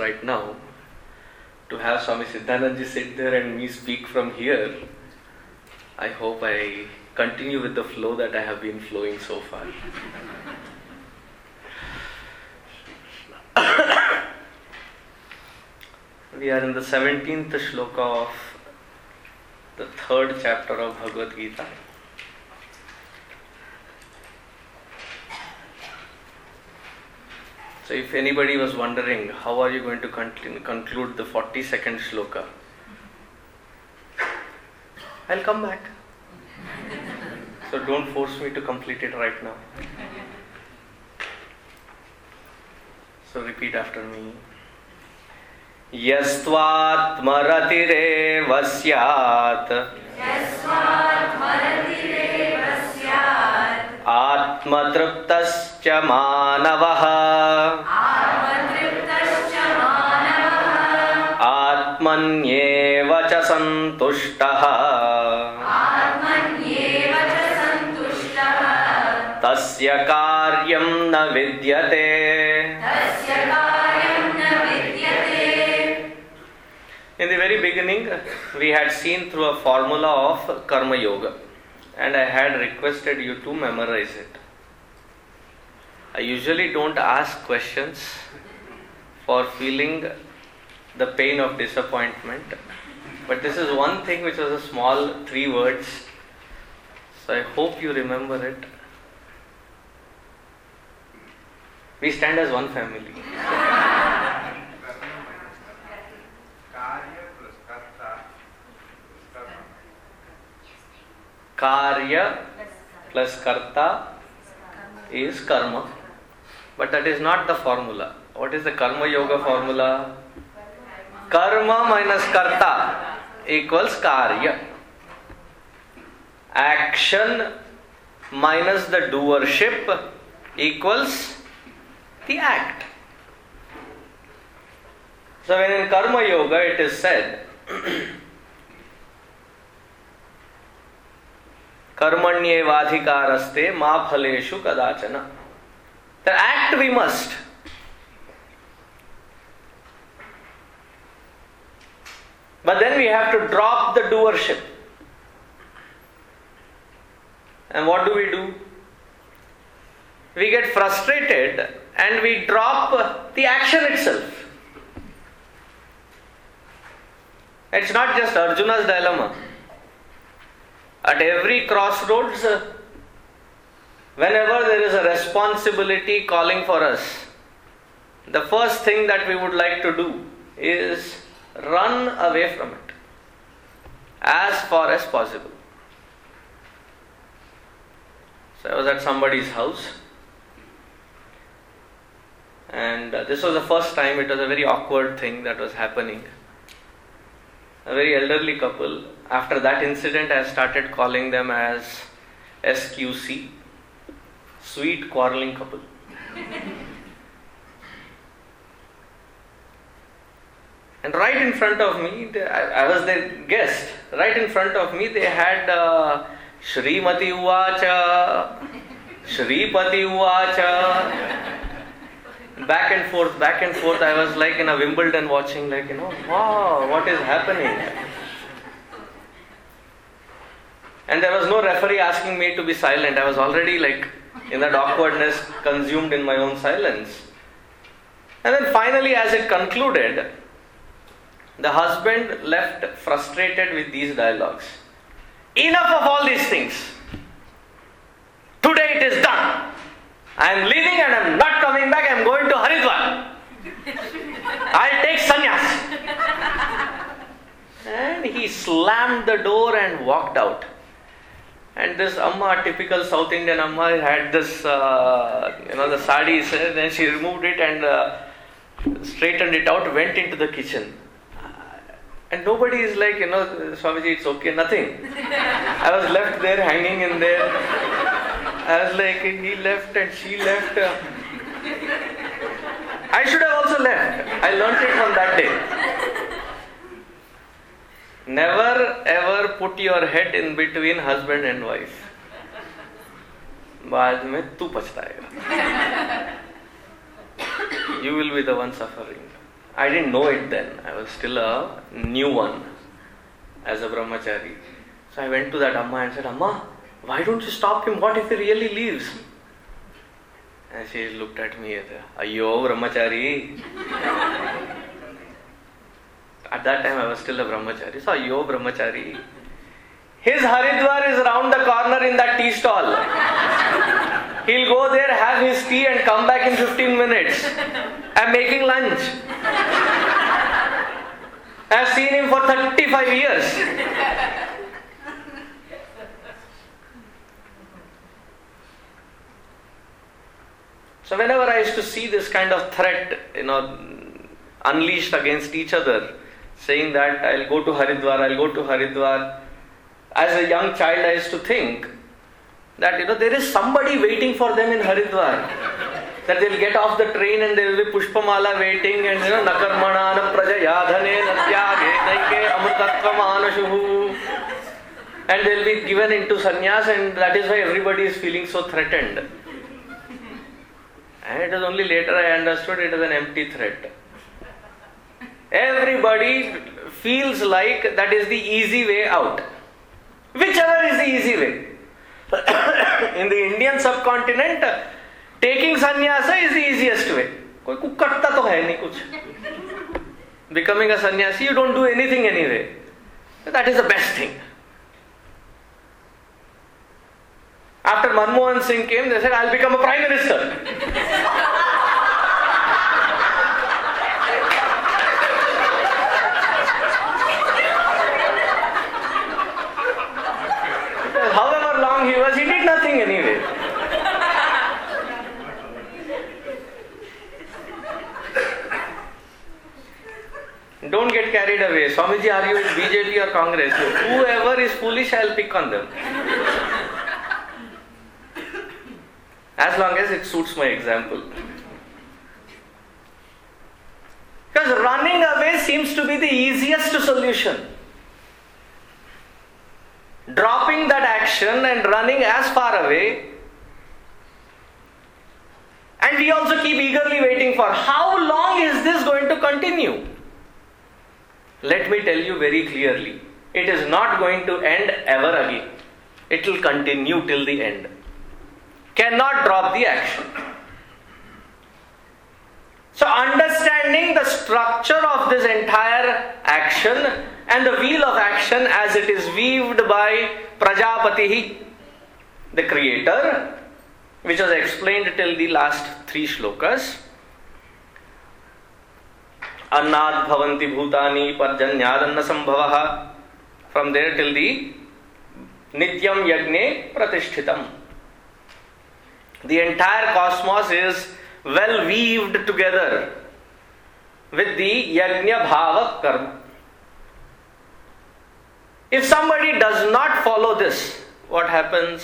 right now to have Swami Siddhanandji sit there and me speak from here. I hope I continue with the flow that I have been flowing so far. we are in the 17th shloka of the third chapter of Bhagavad Gita. So, if anybody was wondering how are you going to conclu- conclude the 42nd shloka, I'll come back. So don't force me to complete it right now. So repeat after me. यस्त्वात्मरतिरेव स्यात् आत्मतृप्तश्च मानवः आत्मन्येव च सन्तुष्टः तस्य कार्यं न विद्यते In the very beginning, we had seen through a formula of Karma Yoga, and I had requested you to memorize it. I usually don't ask questions for feeling the pain of disappointment, but this is one thing which was a small three words, so I hope you remember it. We stand as one family. Karya plus karta is karma but that is not the formula what is the karma yoga formula karma minus karta equals karya action minus the doership equals the act so when in karma yoga it is said कर्मण्येवाधिकारस्ते मा फलेषु कदाचन। तर act we must but then we have to drop the doership and what do we do we get frustrated and we drop the action itself It's not just Arjuna's dilemma. At every crossroads, uh, whenever there is a responsibility calling for us, the first thing that we would like to do is run away from it as far as possible. So I was at somebody's house And uh, this was the first time, it was a very awkward thing that was happening. A very elderly couple. After that incident, I started calling them as SQC, sweet quarreling couple. and right in front of me, I, was their guest. Right in front of me, they had uh, Srimati Uvacha, Shripati Uvacha. Back and forth, back and forth. I was like in a Wimbledon watching, like, you know, wow, what is happening? And there was no referee asking me to be silent. I was already like in that awkwardness, consumed in my own silence. And then finally, as it concluded, the husband left frustrated with these dialogues. Enough of all these things. Today it is done. I am leaving and I am not coming back. I am going to Haridwar. I'll take sannyas. And he slammed the door and walked out. And this Amma, typical South Indian Amma, had this, uh, you know, the sari, then she removed it and uh, straightened it out, went into the kitchen. And nobody is like, you know, Swamiji, it's okay, nothing. I was left there hanging in there. I was like, he left and she left. I should have also left. I learned it from that day. Never ever put your head in between husband and wife. बाद में तू पछताएगा you will be the one suffering. I didn't know it then. I was still a new one as a brahmachari. So I went to that Amma and said, Amma, why don't you stop him? What if he really leaves? And she looked at me and said, Ayyo, brahmachari. At that time I was still a brahmachari. So, Ayyo, brahmachari. His Haridwar is around the corner in that tea stall. He'll go there, have his tea, and come back in 15 minutes. I'm making lunch. I've seen him for 35 years. So whenever I used to see this kind of threat, you know, unleashed against each other, saying that I'll go to Haridwar, I'll go to Haridwar, as a young child I used to think that you know there is somebody waiting for them in Haridwar. That they'll get off the train and there will be Pushpamala waiting and you know Nakarmana na prajayadhane natyage naike amrutatvam and they'll be given into sannyas and that is why everybody is feeling so threatened. And it was only later I understood it is an empty threat. everybody feels like that is the easy way out. Whichever is the easy way. In the Indian subcontinent, taking sannyasa is the easiest way. कोई कुछ करता तो है नहीं कुछ becoming a sannyasi you don't do anything anyway that is the best thing after Manmohan Singh came they said I will become a prime minister he was, he did nothing anyway. Don't get carried away. Swamiji, are you with BJP or Congress? Whoever is foolish, I'll pick on them. As long as it suits my example. Because running away seems to be the easiest solution. Dropping that action and running as far away. And we also keep eagerly waiting for how long is this going to continue? Let me tell you very clearly it is not going to end ever again. It will continue till the end. Cannot drop the action. So, understanding the structure of this entire action and the wheel of action as it is weaved by Prajapati, the creator, which was explained till the last three shlokas. Annad bhavanti bhutani parjanyadanna sambhavaha. From there till the Nityam Yagne Pratishthitam. The entire cosmos is well weaved together with the Yajna Bhava Karma. If somebody does not follow this, what happens?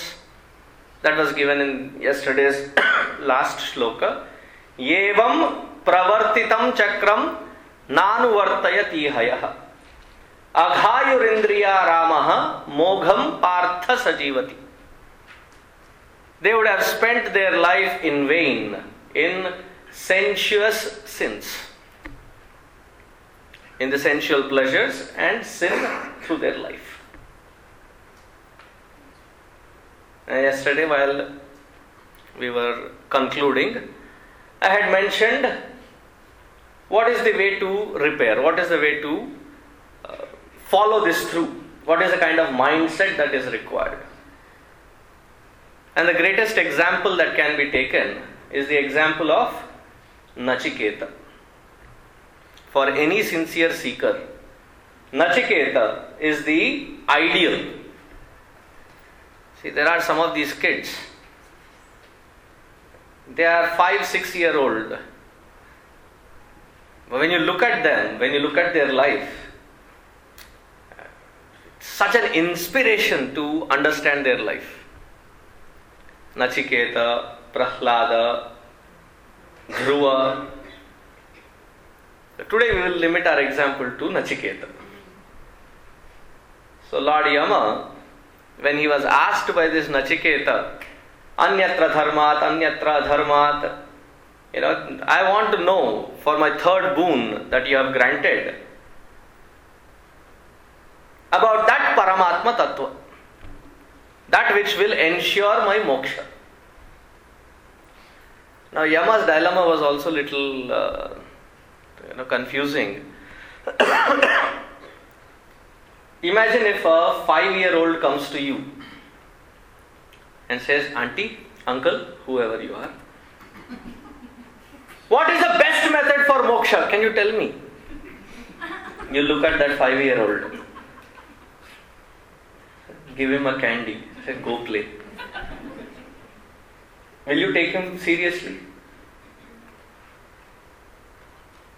That was given in yesterday's last shloka. Yevam pravartitam chakram nanuvartayati hayah. Aghayurindriya ramah mogham partha sajivati. They would have spent their life in vain in sensuous sins, in the sensual pleasures and sin through their life. And yesterday, while we were concluding, I had mentioned what is the way to repair, what is the way to uh, follow this through, what is the kind of mindset that is required. And the greatest example that can be taken is the example of Nachiketa. For any sincere seeker, Nachiketa is the ideal. See, there are some of these kids, they are five, six year old. But when you look at them, when you look at their life, such an inspiration to understand their life. Nachiketa, Prahlada, Dhruva. Today we will limit our example to Nachiketa. So Lord Yama, when he was asked by this Nachiketa, Anyatra Dharmat, Anyatra Dharmat, you know, I want to know for my third boon that you have granted about that Paramatma Tattva, that which will ensure my moksha. Now, Yama's dilemma was also little uh, you know, confusing. Imagine if a five year old comes to you and says, Auntie, Uncle, whoever you are, what is the best method for moksha? Can you tell me? You look at that five year old, give him a candy, say, Go play. Will you take him seriously?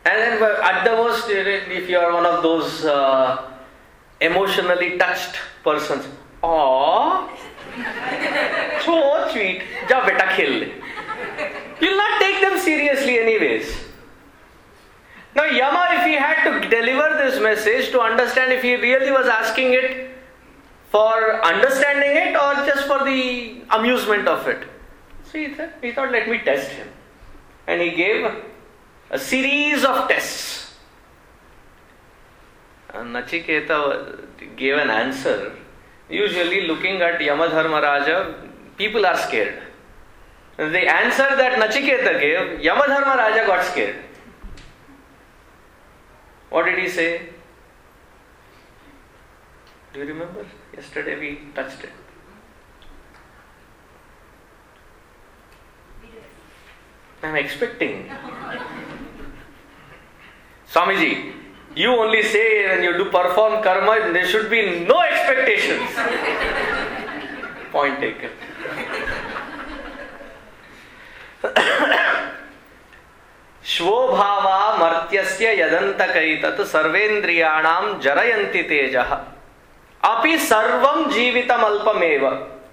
And then at the most, if you are one of those uh, emotionally touched persons, oh, so sweet, ja beta khel You'll not take them seriously anyways. Now Yama, if he had to deliver this message to understand if he really was asking it for understanding it or just for the amusement of it. Thought, he thought, let me test him. And he gave a series of tests. And Nachiketa gave an answer. Usually, looking at Yamadharmaraja, people are scared. The answer that Nachiketa gave, Yamadharmaraja got scared. What did he say? Do you remember? Yesterday we touched it. I'm expecting. Swamiji, you only say when you do perform karma, there should be no expectations. Point taken. श्वोभावा मर्त्यस्य यदन्तकैतत् सर्वेन्द्रियाणां जरयन्ति तेजः अपि सर्वं जीवितमल्पमेव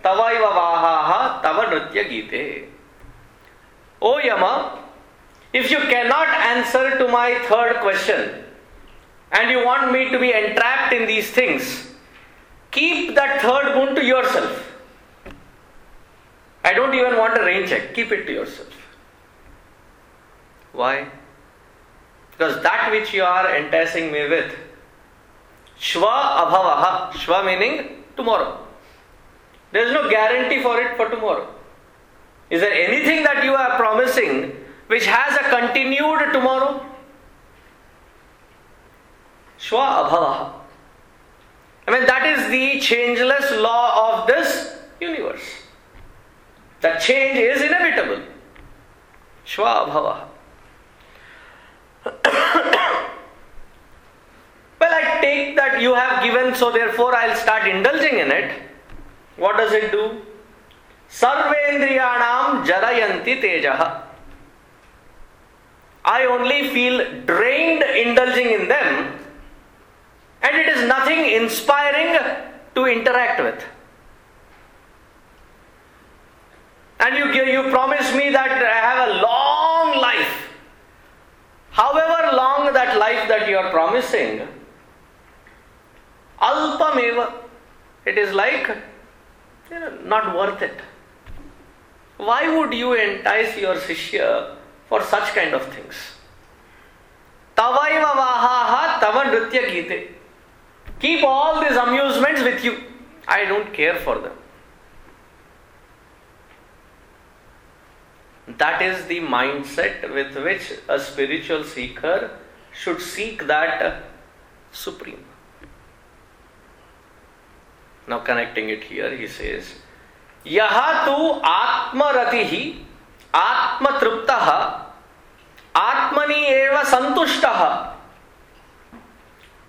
तवैव वाहाः तव नृत्यगीते O Yama, if you cannot answer to my third question and you want me to be entrapped in these things, keep that third boon to yourself. I don't even want a rain check, keep it to yourself. Why? Because that which you are enticing me with, Shva Abhavaha, Shva meaning tomorrow. There is no guarantee for it for tomorrow. Is there anything that you are promising which has a continued tomorrow? Shwa Abhavaha. I mean, that is the changeless law of this universe. That change is inevitable. Shwa Abhavaha. well, I take that you have given, so therefore I'll start indulging in it. What does it do? सर्वेन्द्रियाणाम जरयंती Tej I only feel drained indulging in them, and it is nothing inspiring to interact with. And you, you promise me that I have a long life. However long that life that you are promising, alpameva, it is like you know, not worth it. Why would you entice your Shishya for such kind of things? Tavaiva vahaha tava nritya gite. Keep all these amusements with you. I don't care for them. That is the mindset with which a spiritual seeker should seek that supreme. Now, connecting it here, he says, Yaha tu atmarati atmatruптah आत्मनि एव संतुष्टः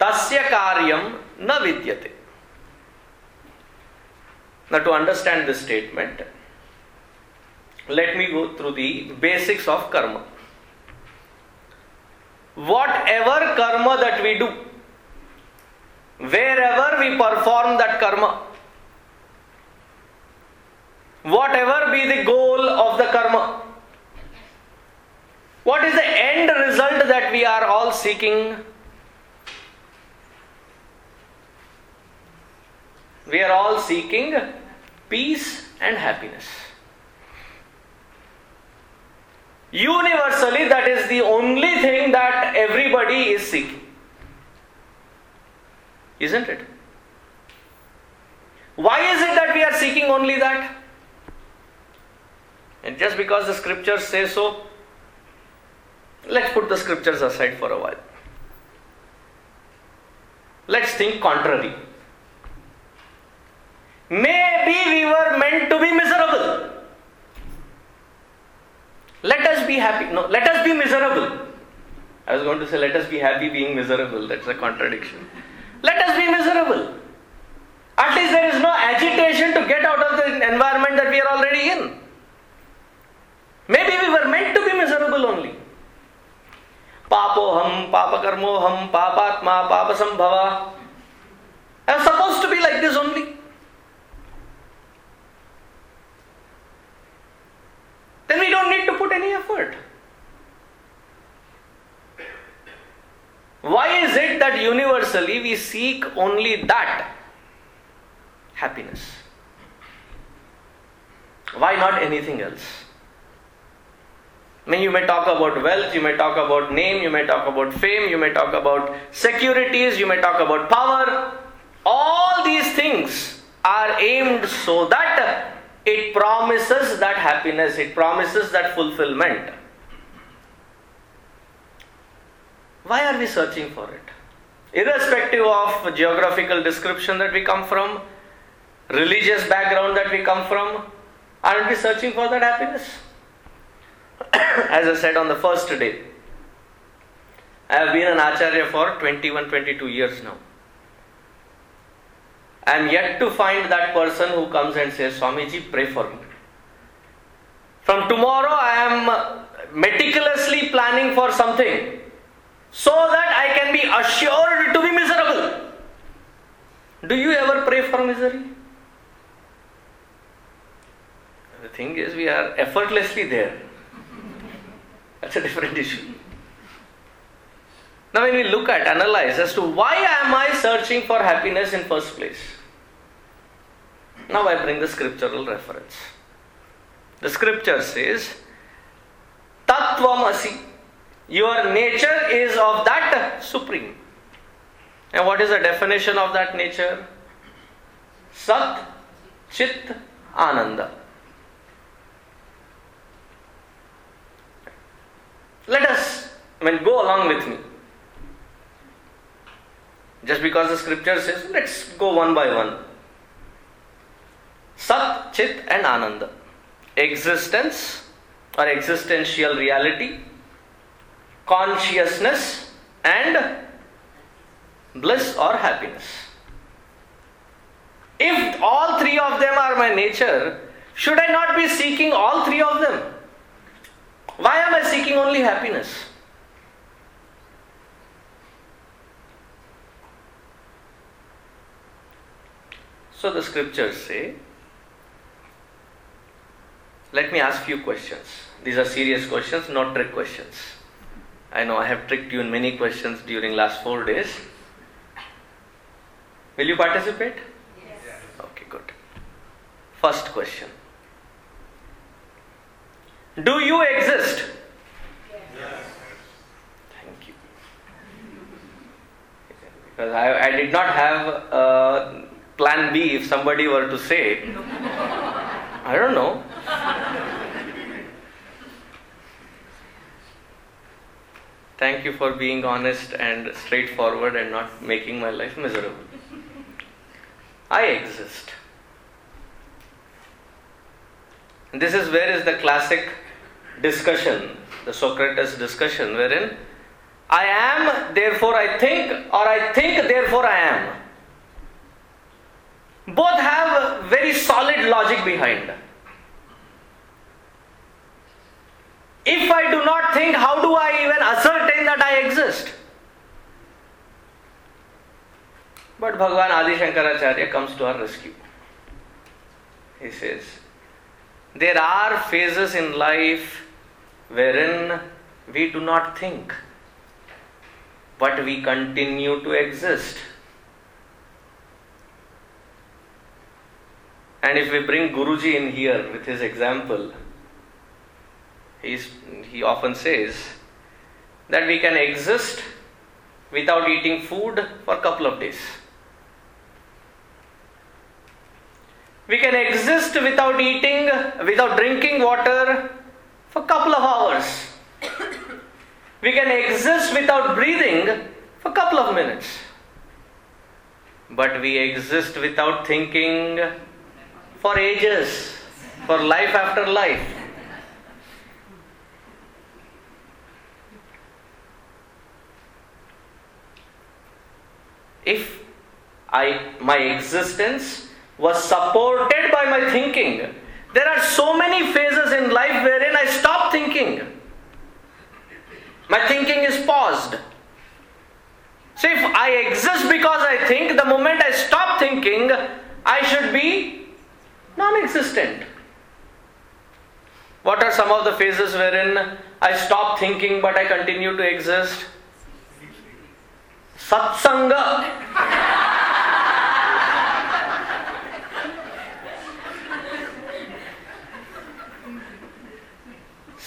तस्य कार्यम न विद्यते now to understand this statement let me go through the basics of karma. Whatever karma that we do, wherever we perform that karma, whatever be the goal of the karma, what is the end result that we are all seeking? We are all seeking peace and happiness. Universally, that is the only thing that everybody is seeking. Isn't it? Why is it that we are seeking only that? And just because the scriptures say so, let's put the scriptures aside for a while. Let's think contrary. Maybe we were meant to be miserable. Let us be happy. No, let us be miserable. I was going to say, let us be happy being miserable. That's a contradiction. Let us be miserable. At least there is no agitation to get out of the environment that we are already in. Maybe we were meant to be miserable only. Papoham, papakarmoham, papatma, papasambhava. I was supposed to be like this only. then we don't need to put any effort. Why is it that universally we seek only that happiness? Why not anything else? I mean, you may talk about wealth, you may talk about name, you may talk about fame, you may talk about securities, you may talk about power. All these things are aimed so that it promises that happiness, it promises that fulfillment. Why are we searching for it? Irrespective of geographical description that we come from, religious background that we come from, aren't we searching for that happiness? As I said on the first day, I have been an acharya for 21 22 years now. I am yet to find that person who comes and says, Swamiji, pray for me. From tomorrow, I am meticulously planning for something so that I can be assured to be miserable. Do you ever pray for misery? The thing is, we are effortlessly there. A different issue. Now, when we look at, analyze as to why am I searching for happiness in first place? Now I bring the scriptural reference. The scripture says, Tatvamasi, your nature is of that supreme. And what is the definition of that nature? Sat, Chit, Ananda. Let us, mean, go along with me. Just because the scripture says, let's go one by one. Sat, Chit, and Ananda. Existence or existential reality, consciousness, and bliss or happiness. If all three of them are my nature, should I not be seeking all three of them? Why am I seeking only happiness? So the scriptures say, let me ask you questions. These are serious questions, not trick questions. I know I have tricked you in many questions during last 4 days. Will you participate? Yes. Okay, good. First question. Do you exist? Yes. Thank you. Because I, I did not have a plan B if somebody were to say, I don't know. Thank you for being honest and straightforward and not making my life miserable. I exist. And this is where is the classic discussion, the Socrates discussion, wherein I am, therefore I think, or I think, therefore I am. Both have very solid logic behind. If I do not think, how do I even ascertain that I exist? But Bhagavan Adi Shankaracharya comes to our rescue. He says, There are phases in life wherein we do not think, but we continue to exist. And if we bring Guruji in here with his example, he's, he often says that we can exist without eating food for a couple of days. We can exist without eating, without drinking water for a couple of hours. We can exist without breathing for a couple of minutes. But we exist without thinking for ages, for life after life. If I my existence was supported by my thinking, there are so many phases in life wherein I stop thinking. My thinking is paused. See, if I exist because I think, the moment I stop thinking, I should be non existent. What are some of the phases wherein I stop thinking but I continue to exist? Satsanga.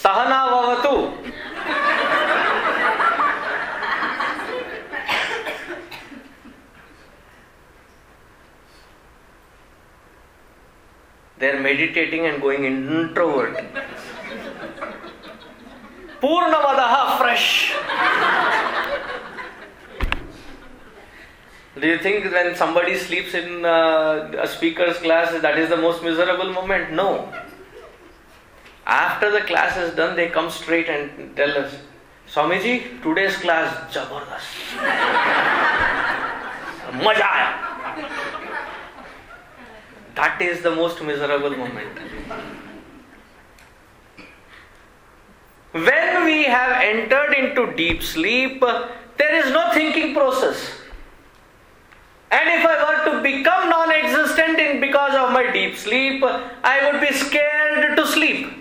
Sahana Vavatu. They're meditating and going introvert. Purnamadaha fresh. Do you think when somebody sleeps in uh, a speaker's class that is the most miserable moment? No. After the class is done, they come straight and tell us, Swamiji, today's class, Jabardast. Maja. That is the most miserable moment. When we have entered into deep sleep, there is no thinking process. And if I were to become non existent because of my deep sleep, I would be scared to sleep.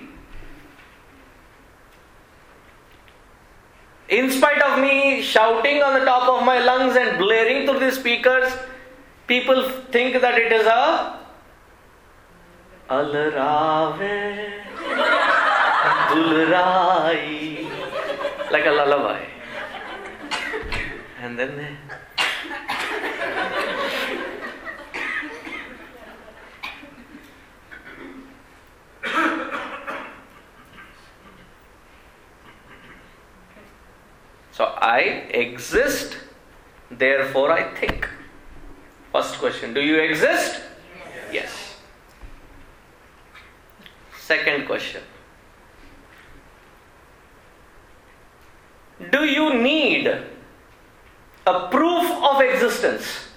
In spite of me shouting on the top of my lungs and blaring through the speakers, people think that it is a Alarave Dulrai like a lullaby. And then they So I exist, therefore I think. First question Do you exist? Yes. Second question Do you need a proof of existence?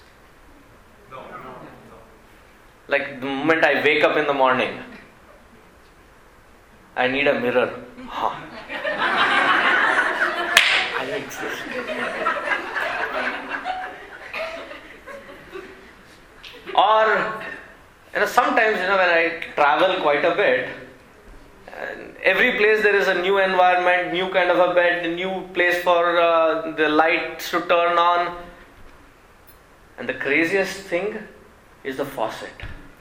No, no, no. Like the moment I wake up in the morning, I need a mirror. Huh. I exist. Or There are sometimes, you know, when I travel quite a bit, every place there is a new environment, new kind of a bed, new place for uh, the lights to turn on. And the craziest thing is the faucet.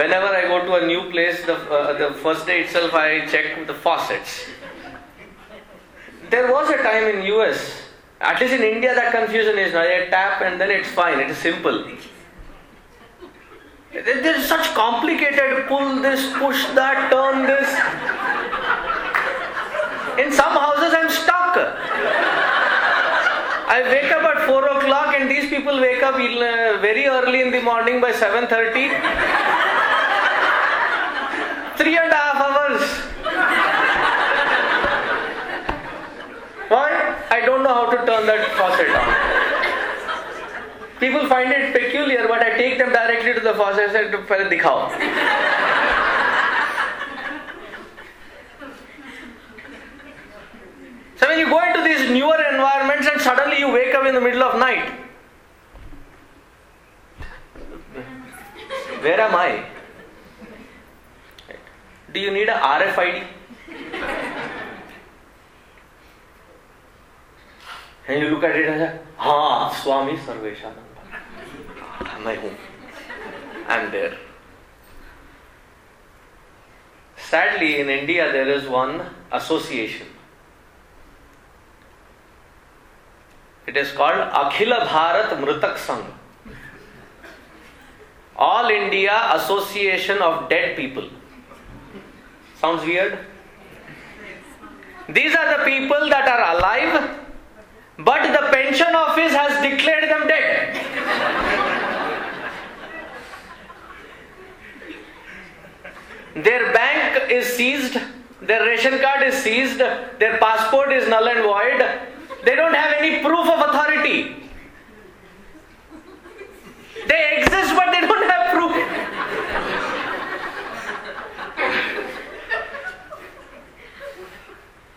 Whenever I go to a new place, the, uh, the first day itself I check the faucets. There was a time in US, at least in India, that confusion is not. I tap and then it's fine. It is simple. There's such complicated pull this, push that, turn this. In some houses, I'm stuck. I wake up at four o'clock, and these people wake up uh, very early in the morning by seven thirty. Three and a half hours. Why? I don't know how to turn that faucet on. People find it peculiar, but I take them directly to the faucet and say, "Pehle dikhao." So when you go into these newer environments and suddenly you wake up in the middle of night, where am I? Do you need a RFID? And you look at it and say, Ha, Swami Sarveshananda. Am I home? I'm there. Sadly, in India, there is one association. It is called Akhila Bharat Mritak Sangh. All India Association of Dead People. Sounds weird? These are the people that are alive but the pension office has declared them dead. Their bank is seized, their ration card is seized, their passport is null and void. They don't have any proof of authority. They exist, but they don't have proof.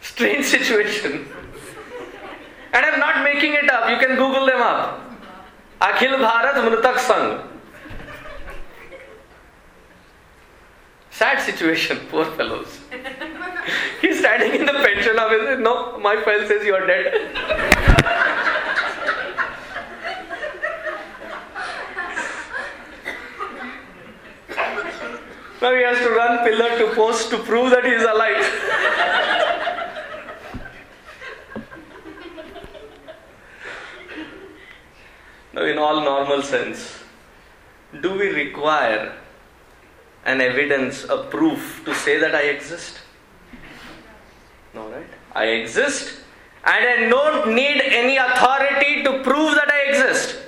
Strange situation. And I'm not making it up. You can Google them up. Akhil Bharat Mritak Sangh. Sad situation, poor fellows. He's standing in the pension office. No, my file says you are dead. now he has to run pillar to post to prove that he is alive. In all normal sense, do we require an evidence, a proof to say that I exist? No, right? I exist and I don't need any authority to prove that I exist.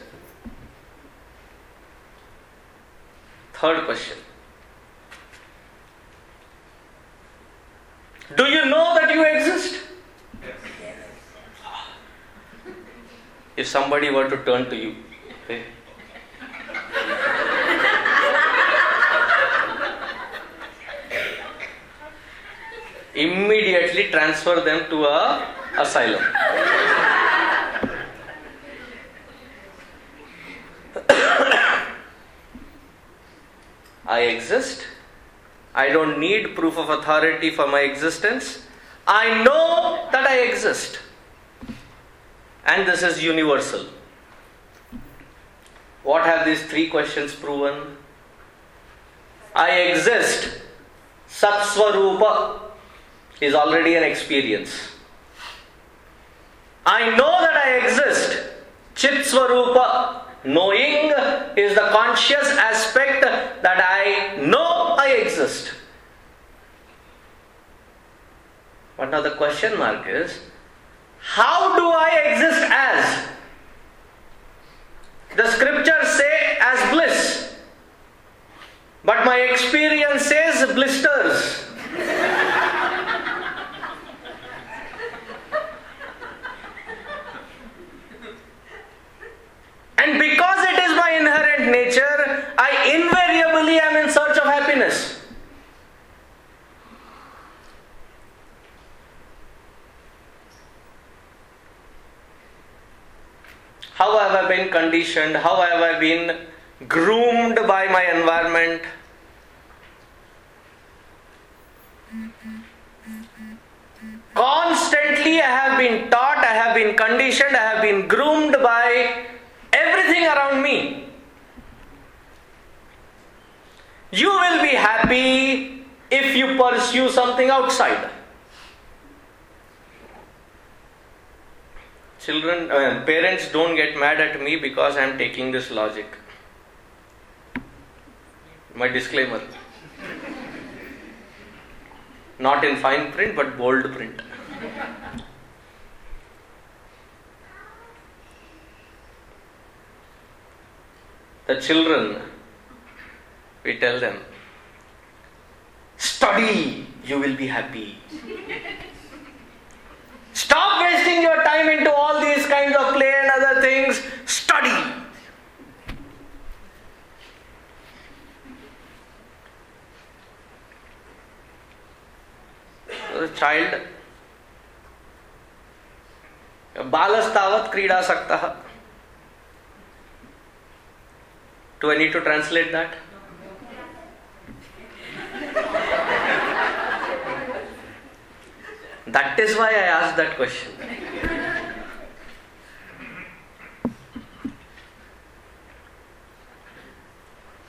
Third question Do you know that you exist? If somebody were to turn to you, hey, immediately transfer them to a asylum. I exist. I don't need proof of authority for my existence. I know that I exist. And this is universal. What have these three questions proven? I exist. Satswarupa is already an experience. I know that I exist. Chitswarupa, knowing is the conscious aspect that I know I exist. But now the question mark is how do I exist as? The scriptures say as bliss, but my experience says blisters. And because it is my inherent nature, I invariably am in search of happiness. How have I been conditioned? How have I been groomed by my environment. Constantly, I have been taught, I have been conditioned, I have been groomed by everything around me. You will be happy if you pursue something outside. Children, uh, parents don't get mad at me because I am taking this logic. My disclaimer. Not in fine print but bold print. The children, we tell them, study, you will be happy. Stop wasting your time into all these kinds of play and other things. Study. The child बालस्तावत क्रीडा सक्तः Do I need to translate that? That is why I asked that question.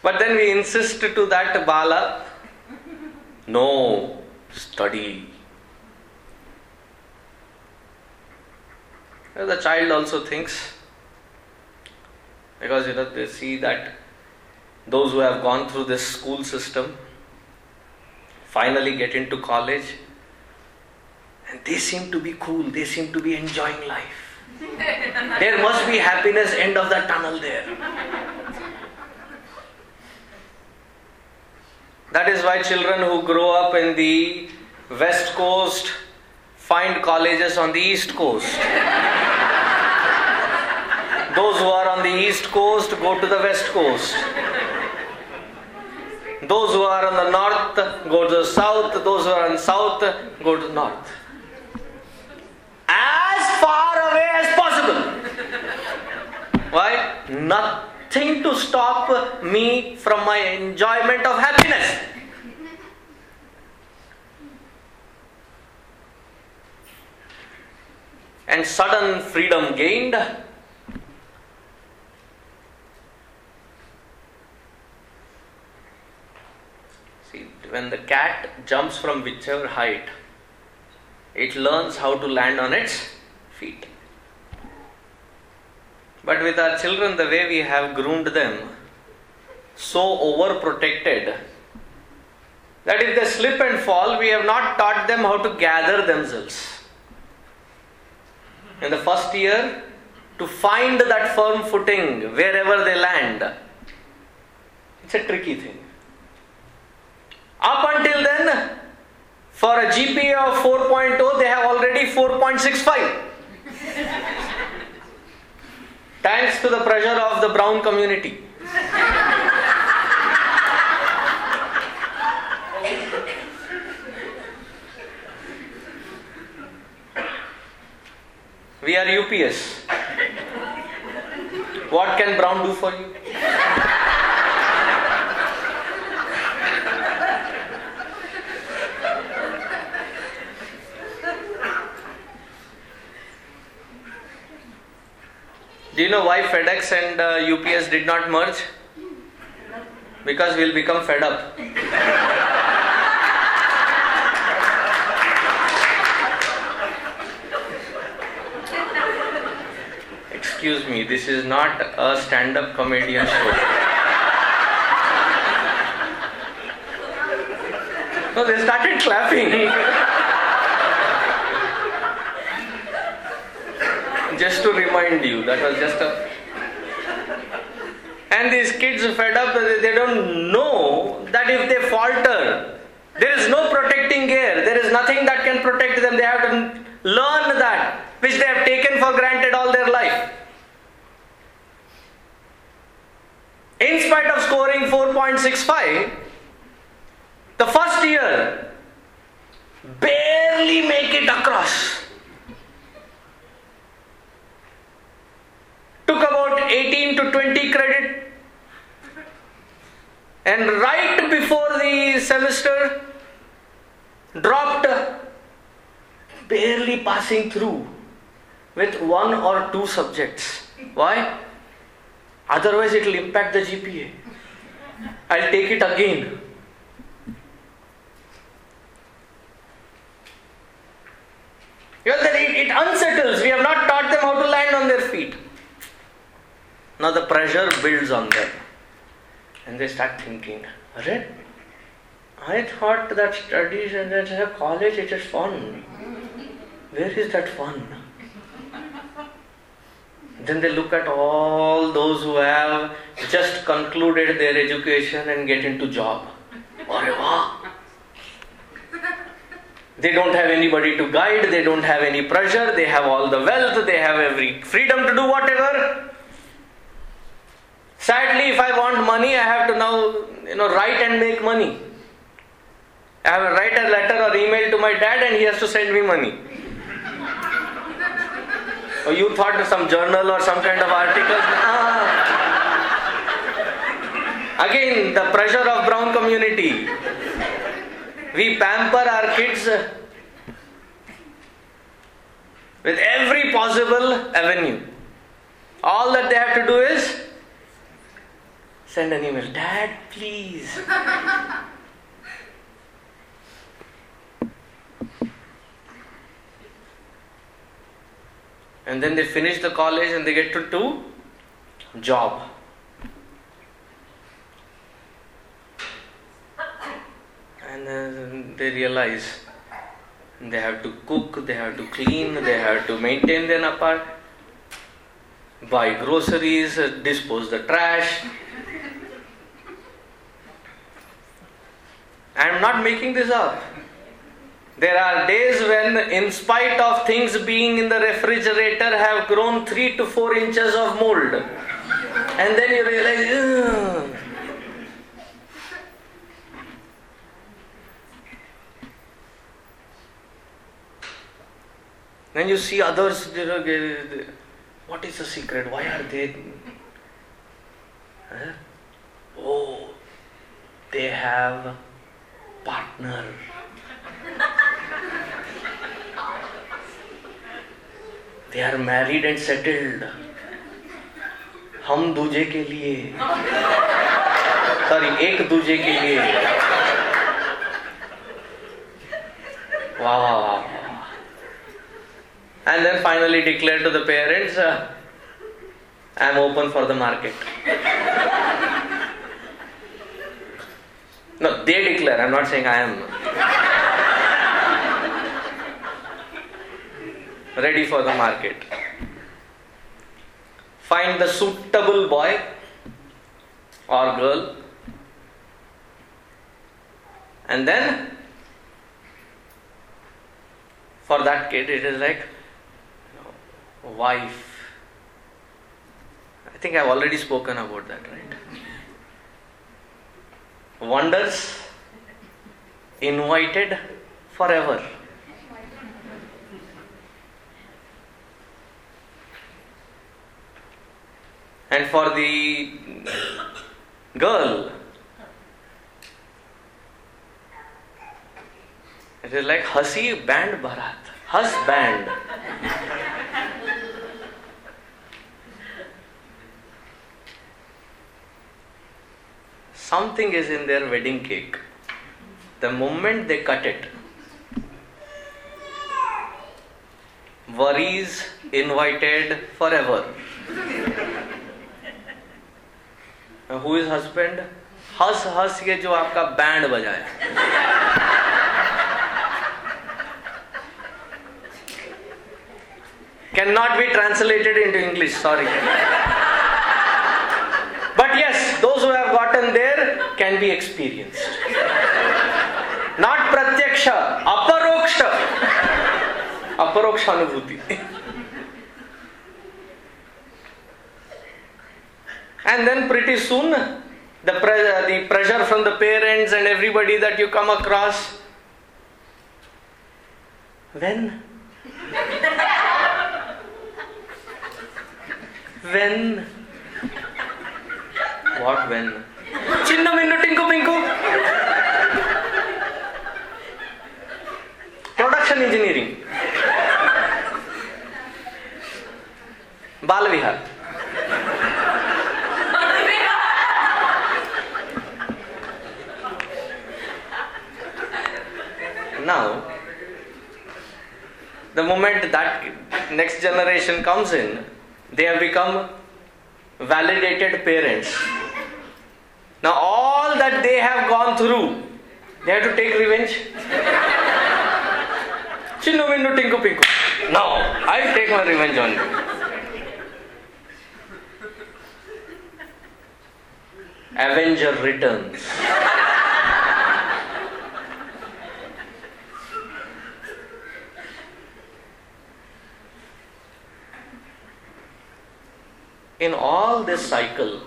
But then we insist to that Bala, no, study. The child also thinks, because you know, they see that those who have gone through this school system finally get into college and they seem to be cool, they seem to be enjoying life. there must be happiness end of the tunnel there. That is why children who grow up in the west coast find colleges on the east coast. Those who are on the east coast go to the west coast. Those who are on the north go to the south. Those who are on south go to the north. As far away as possible. Why? Nothing to stop me from my enjoyment of happiness. And sudden freedom gained See, when the cat jumps from whichever height, it learns how to land on its feet. But with our children, the way we have groomed them, so overprotected, that if they slip and fall, we have not taught them how to gather themselves. In the first year, to find that firm footing wherever they land, it's a tricky thing. Up until then, for a GPA of 4.0, they have already 4.65. Thanks to the pressure of the brown community. We are UPS. What can Brown do for you? Do you know why FedEx and uh, UPS did not merge? Because we'll become fed up. Excuse me, this is not a stand up comedian show. No, they started clapping. Just to remind you, that was just a. And these kids fed up, they don't know that if they falter, there is no protecting gear, there is nothing that can protect them. They have to learn that, which they have taken for granted all their life. In spite of scoring 4.65, the first year barely make it across. Took about 18 to 20 credit And right before the semester, dropped, barely passing through with one or two subjects. Why? Otherwise, it will impact the GPA. I'll take it again. Because then it, it unsettles. We have not taught them how to land on their. Now the pressure builds on them. And they start thinking, Arre, I thought that studies and that college it is fun. Where is that fun? Then they look at all those who have just concluded their education and get into job. They don't have anybody to guide, they don't have any pressure, they have all the wealth, they have every freedom to do whatever. Sadly, if I want money, I have to now, you know, write and make money. I have to write a letter or email to my dad and he has to send me money. or you thought some journal or some kind of article. Ah. Again, the pressure of brown community. We pamper our kids with every possible avenue. All that they have to do is send an email. Dad, please. and then they finish the college and they get to do job. And then they realize they have to cook, they have to clean, they have to maintain their apart, buy groceries, dispose the trash. I am not making this up. There are days when, in spite of things being in the refrigerator, have grown three to four inches of mold. And then you realize, "Ugh." Then you see others, what is the secret? Why are they? Huh? Oh, they have partner. They are married and settled. हम दूजे के लिए sorry एक दूजे के लिए वाह वाह वाह and then finally declare to the parents I am open for the market no they declare i'm not saying i am ready for the market find the suitable boy or girl and then for that kid it is like wife. I think I've already spoken about that, right? Wonders invited forever. And for the girl, it is like Hasi Band Bharat. Hus Band. something is in their wedding cake. The moment they cut it, worries invited forever. Who is husband? हंस हंस के जो आपका band बजाए can not be translated into English, sorry. But yes, those can be experienced. Not pratyaksha, aparoksha. Aparoksha anubhuti. And then pretty soon, the, pre- the pressure from the parents and everybody that you come across. When? when? What when? చిన్న Minnu Tinku Pinku production engineering Bala Vihar now the moment that next generation comes in they have become validated parents now all that they have gone through they have to take revenge. Chinnu minnu tinku pinku. Now I'll take my revenge on you. Avenger returns. In all this cycle,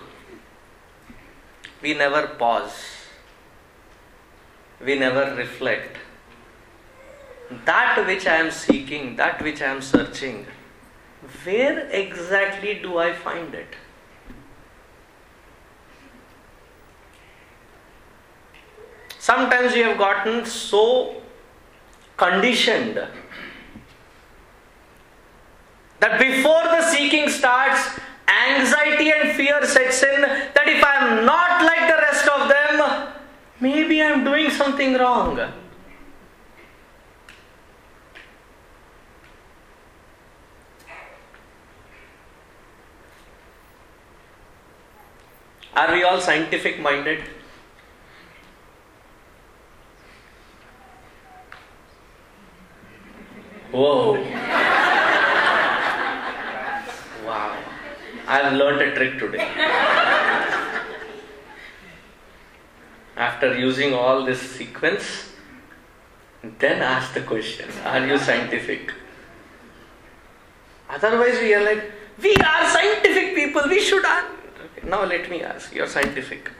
we never pause, we never reflect. That which I am seeking, that which I am searching, where exactly do I find it? Sometimes we have gotten so conditioned that before the seeking starts, anxiety and fear sets in that if I am not like the rest of them, maybe I am doing something wrong. Are we all scientific minded? Whoa. Wow. I have learned a trick today. After using all this sequence, then ask the question Are you scientific? Otherwise, we are like, We are scientific people, we should answer. Okay, now let me ask, you're scientific.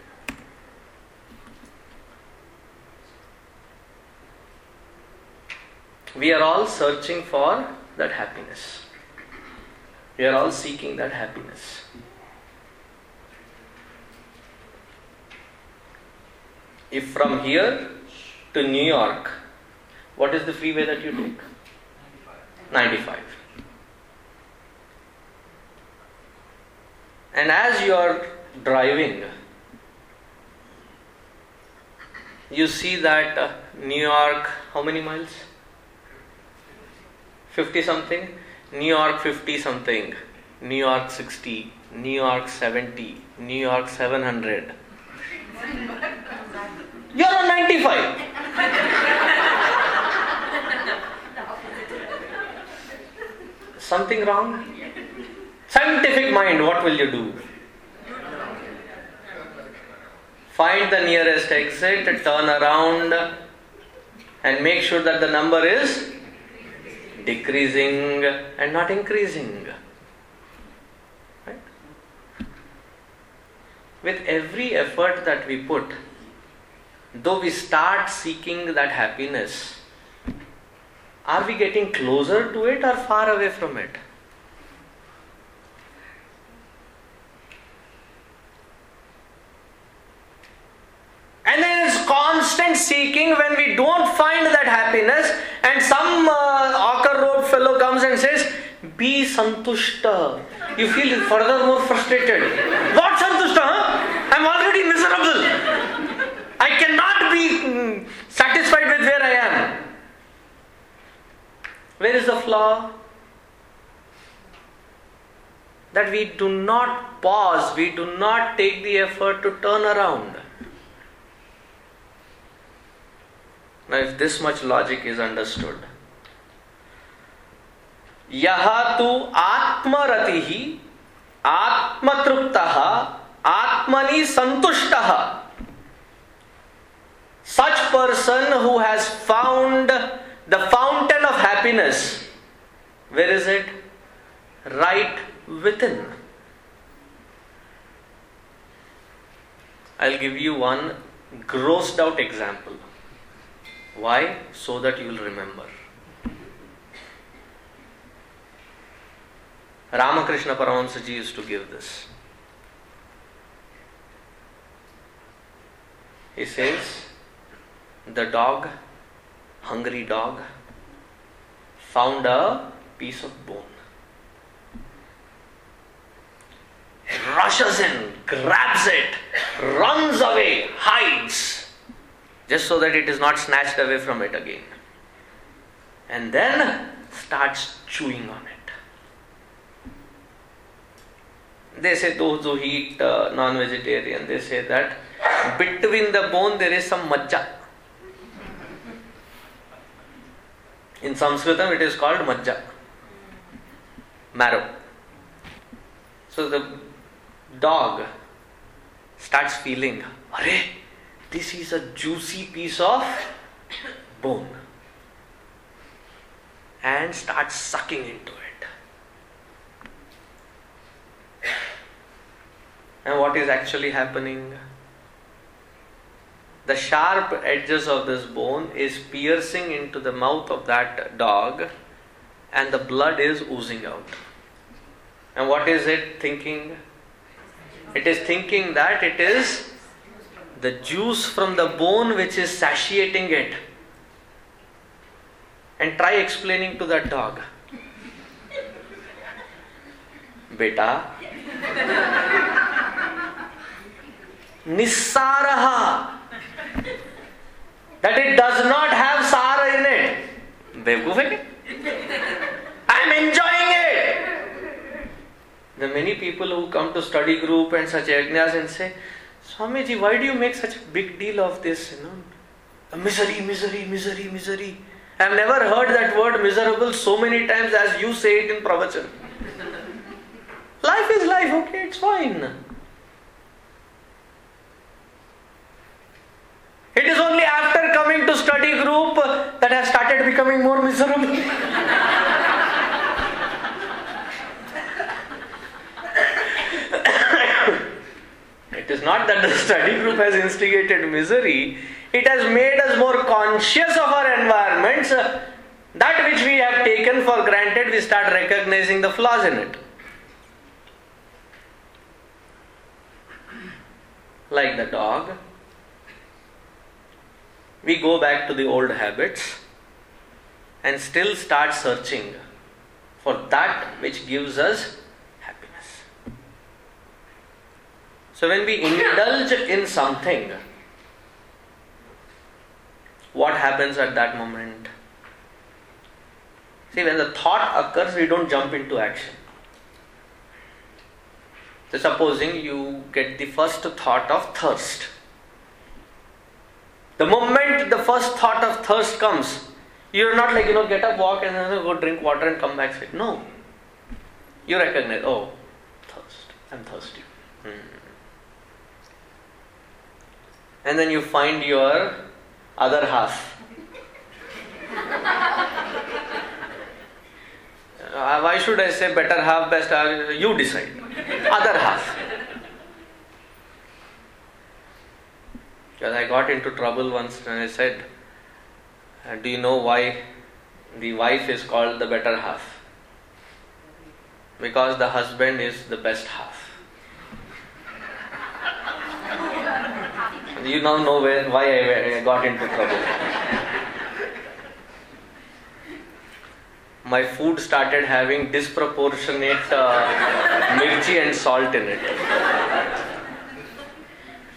We are all searching for that happiness. We are all seeking that happiness. If from here to New York, what is the freeway that you take? 95. And as you are driving, you see that uh, New York, how many miles? 50 something? New York 50 something, New York 60, New York 70, New York 700. You're on 95. Something wrong? Scientific mind, what will you do? Find the nearest exit, turn around, and make sure that the number is decreasing and not increasing. Right? With every effort that we put, though we start seeking that happiness, are we getting closer to it or far away from it? And then it's constant seeking when we don't find that happiness, and some uh, Ocker Road fellow comes and says, Be santushta. You feel further more frustrated. What santushta? Huh? I'm already miserable. I cannot be mm, satisfied with where I am. Where is the flaw? That we do not pause, we do not take the effort to turn around. Now, if this much logic is understood, यह तु आत्मरति आत्मतृप्त आत्मनि संतुष्ट such person who has found the fountain of happiness where is it right within i'll give you one grossed out example why so that you will remember Ramakrishna Paramahamsa ji used to give this. He says, the dog, hungry dog, found a piece of bone. He Rushes in, grabs it, runs away, hides, just so that it is not snatched away from it again. And then starts chewing on it. They say those who eat uh, non vegetarian, they say that between the bone there is some majja. In Sanskritam it is called majja, marrow. So the dog starts feeling, this is a juicy piece of bone. And starts sucking into it. And what is actually happening? The sharp edges of this bone is piercing into the mouth of that dog, and the blood is oozing out. And what is it thinking? It is thinking that it is the juice from the bone which is satiating it. And try explaining to that dog. Beta. Nisaraha. That it does not have sara in it. Bevkuf I'm enjoying it. The many people who come to study group and such agnyas and say, Swamiji, why do you make such a big deal of this? You know, misery, misery, misery, misery. I have never heard that word miserable so many times as you say it in pravachan. life is life, okay, it's fine. It is only after coming to study group that I started becoming more miserable. it is not that the study group has instigated misery, it has made us more conscious of our environments. Uh, that which we have taken for granted, we start recognizing the flaws in it. Like the dog, we go back to the old habits and still start searching for that which gives us happiness. So, when we indulge in something, what happens at that moment? See, when the thought occurs, we don't jump into action. So, supposing you get the first thought of thirst. The moment the first thought of thirst comes, you're not like, you know, get up, walk, and then go drink water and come back. No. You recognize, oh, thirst. I'm thirsty. Hmm. And then you find your other half. uh, why should I say better half, best half? You decide. Other half. Because I got into trouble once and I said, uh, Do you know why the wife is called the better half? Because the husband is the best half. You now know why I, I got into trouble. My food started having disproportionate uh, mirchi and salt in it.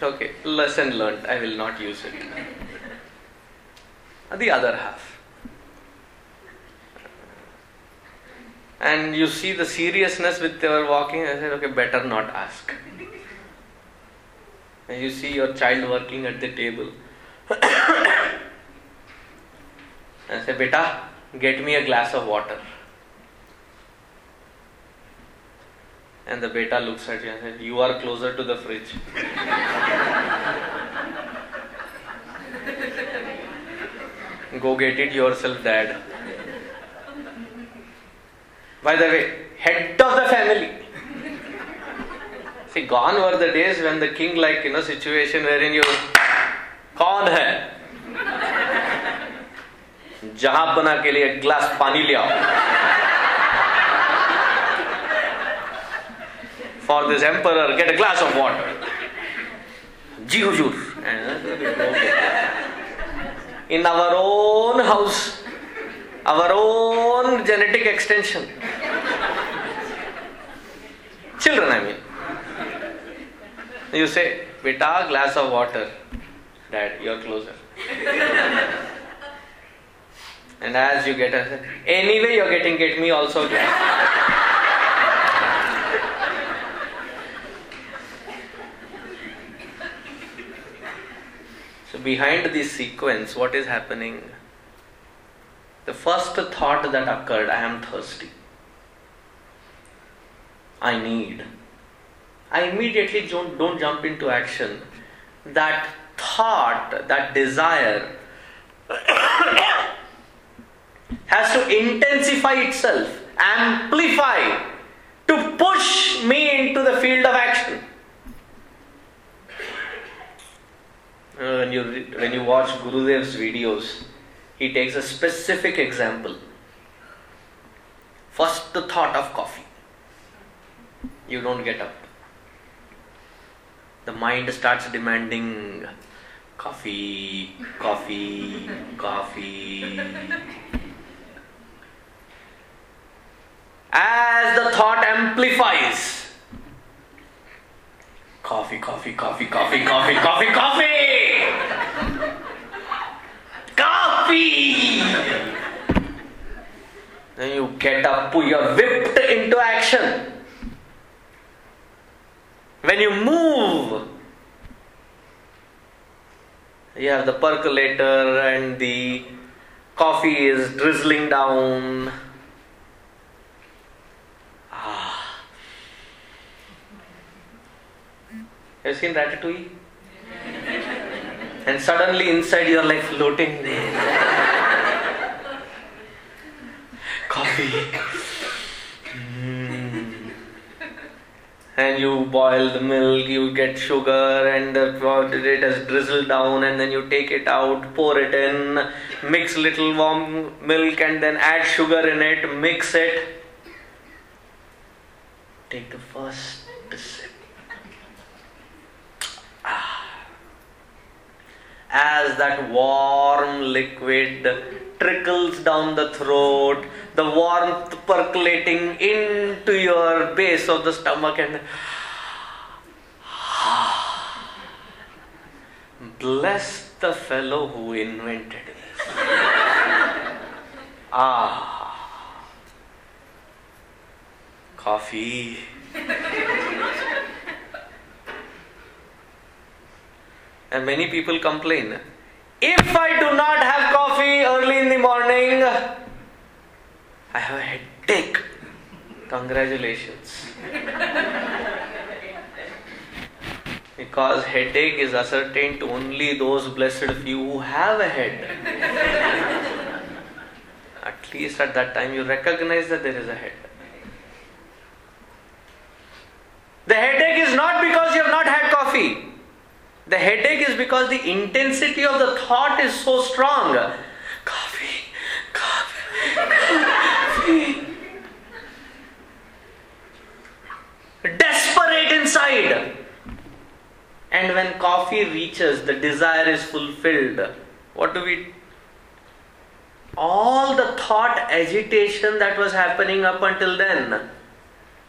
Okay, lesson learned. I will not use it. The other half. And you see the seriousness with your walking. I said, okay, better not ask. And you see your child working at the table. I say, Beta, get me a glass of water. And the beta looks at you and says, You are closer to the fridge. Go get it yourself, dad. By the way, head of the family. See, gone were the days when the king, like in a situation wherein you, कौन है जहाँ बना के लिए एक glass पानी ले आओ glass of water ji hujur And we go get that. In our own house, our own genetic extension. Children, I mean. You say, Beta, glass of water. Dad, you're closer. and as you get a, anyway, you're getting get me also glass. So behind this sequence, what is happening? The first thought that occurred, I am thirsty. I need. I immediately don't, don't jump into action. That thought, that desire has to intensify itself, amplify, to push me into the field of action. Uh, when you when you watch Gurudev's videos, he takes a specific example. First, the thought of coffee. You don't get up. The mind starts demanding coffee, coffee, coffee. As the thought amplifies, coffee, coffee, coffee, coffee, coffee, coffee, coffee, coffee. Then you get up, you're whipped into action. When you move, you have the percolator and the coffee is drizzling down. Ah. Have you seen Ratatouille? and suddenly inside you're like floating. There. coffee. And you boil the milk, you get sugar, and the, it has drizzled down, and then you take it out, pour it in, mix little warm milk, and then add sugar in it, mix it. Take the first sip. Ah. as that warm liquid trickles down the throat, the warmth percolating into your base of the stomach, and bless the fellow who invented this. ah, coffee. And many people complain. If I do not have coffee early in the morning, I have a headache. Congratulations. because headache is ascertained to only those blessed few who have a head. at least at that time you recognize that there is a head. The headache is not because you have not had coffee. The headache is because the intensity of the thought is so strong. Coffee, coffee, coffee. Desperate inside. And when coffee reaches, the desire is fulfilled. What do we? All the thought agitation that was happening up until then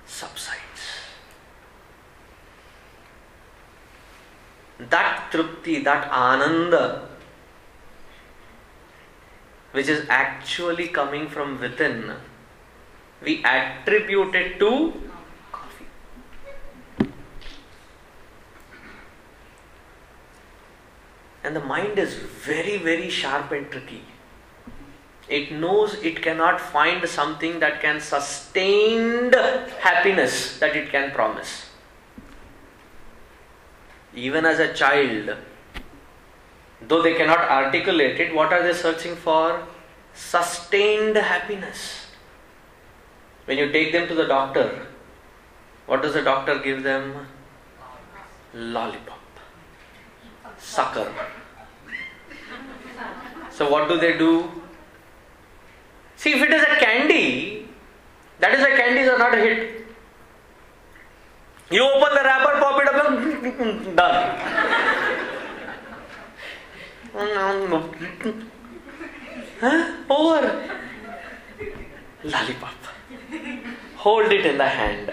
subsides. That trupti, that ananda, which is actually coming from within, we attribute it to coffee. And the mind is very, very sharp and tricky. It knows it cannot find something that can sustain happiness that it can promise even as a child, though they cannot articulate it, what are they searching for? Sustained happiness. When you take them to the doctor, what does the doctor give them? Lollipop, sucker. So, what do they do? See, if it is a candy, that is why candies are not a hit. You open the wrapper, pop it up, done. Huh? Over. Lollipop. Hold it in the hand.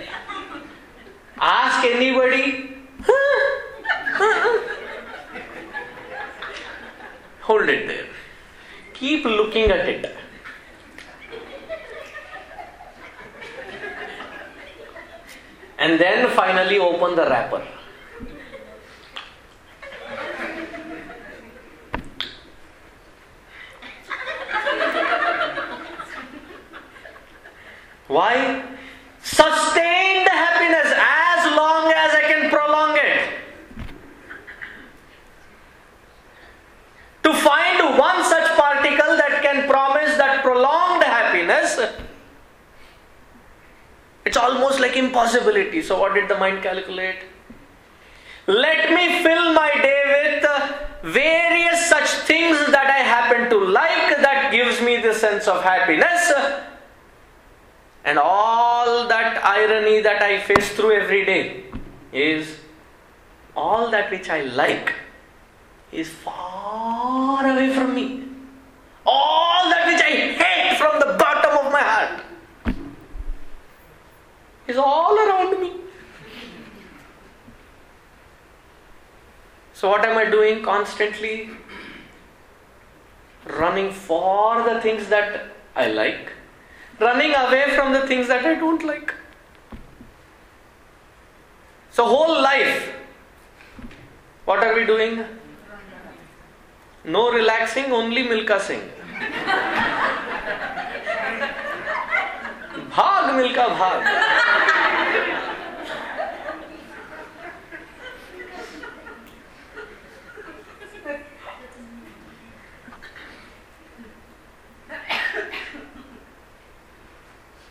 Ask anybody. Hold it there. Keep looking at it. And then finally open the wrapper. Why? Sustain the happiness as long as I can prolong it. To find one such particle that can promise that prolonged happiness, it's almost like impossibility. So, what did the mind calculate? Let me fill my day with uh, various such things that I happen to like that gives me the sense of happiness and all that irony that I face through every day is all that which I like is far away from me. All that which I hate from the bottom of my heart is all around me. So, what am I doing constantly? Running for the things that I like running away from the things that I don't like. So, whole life, what are we doing? No relaxing, only Milkha Singh. भाग मिल्का भाग।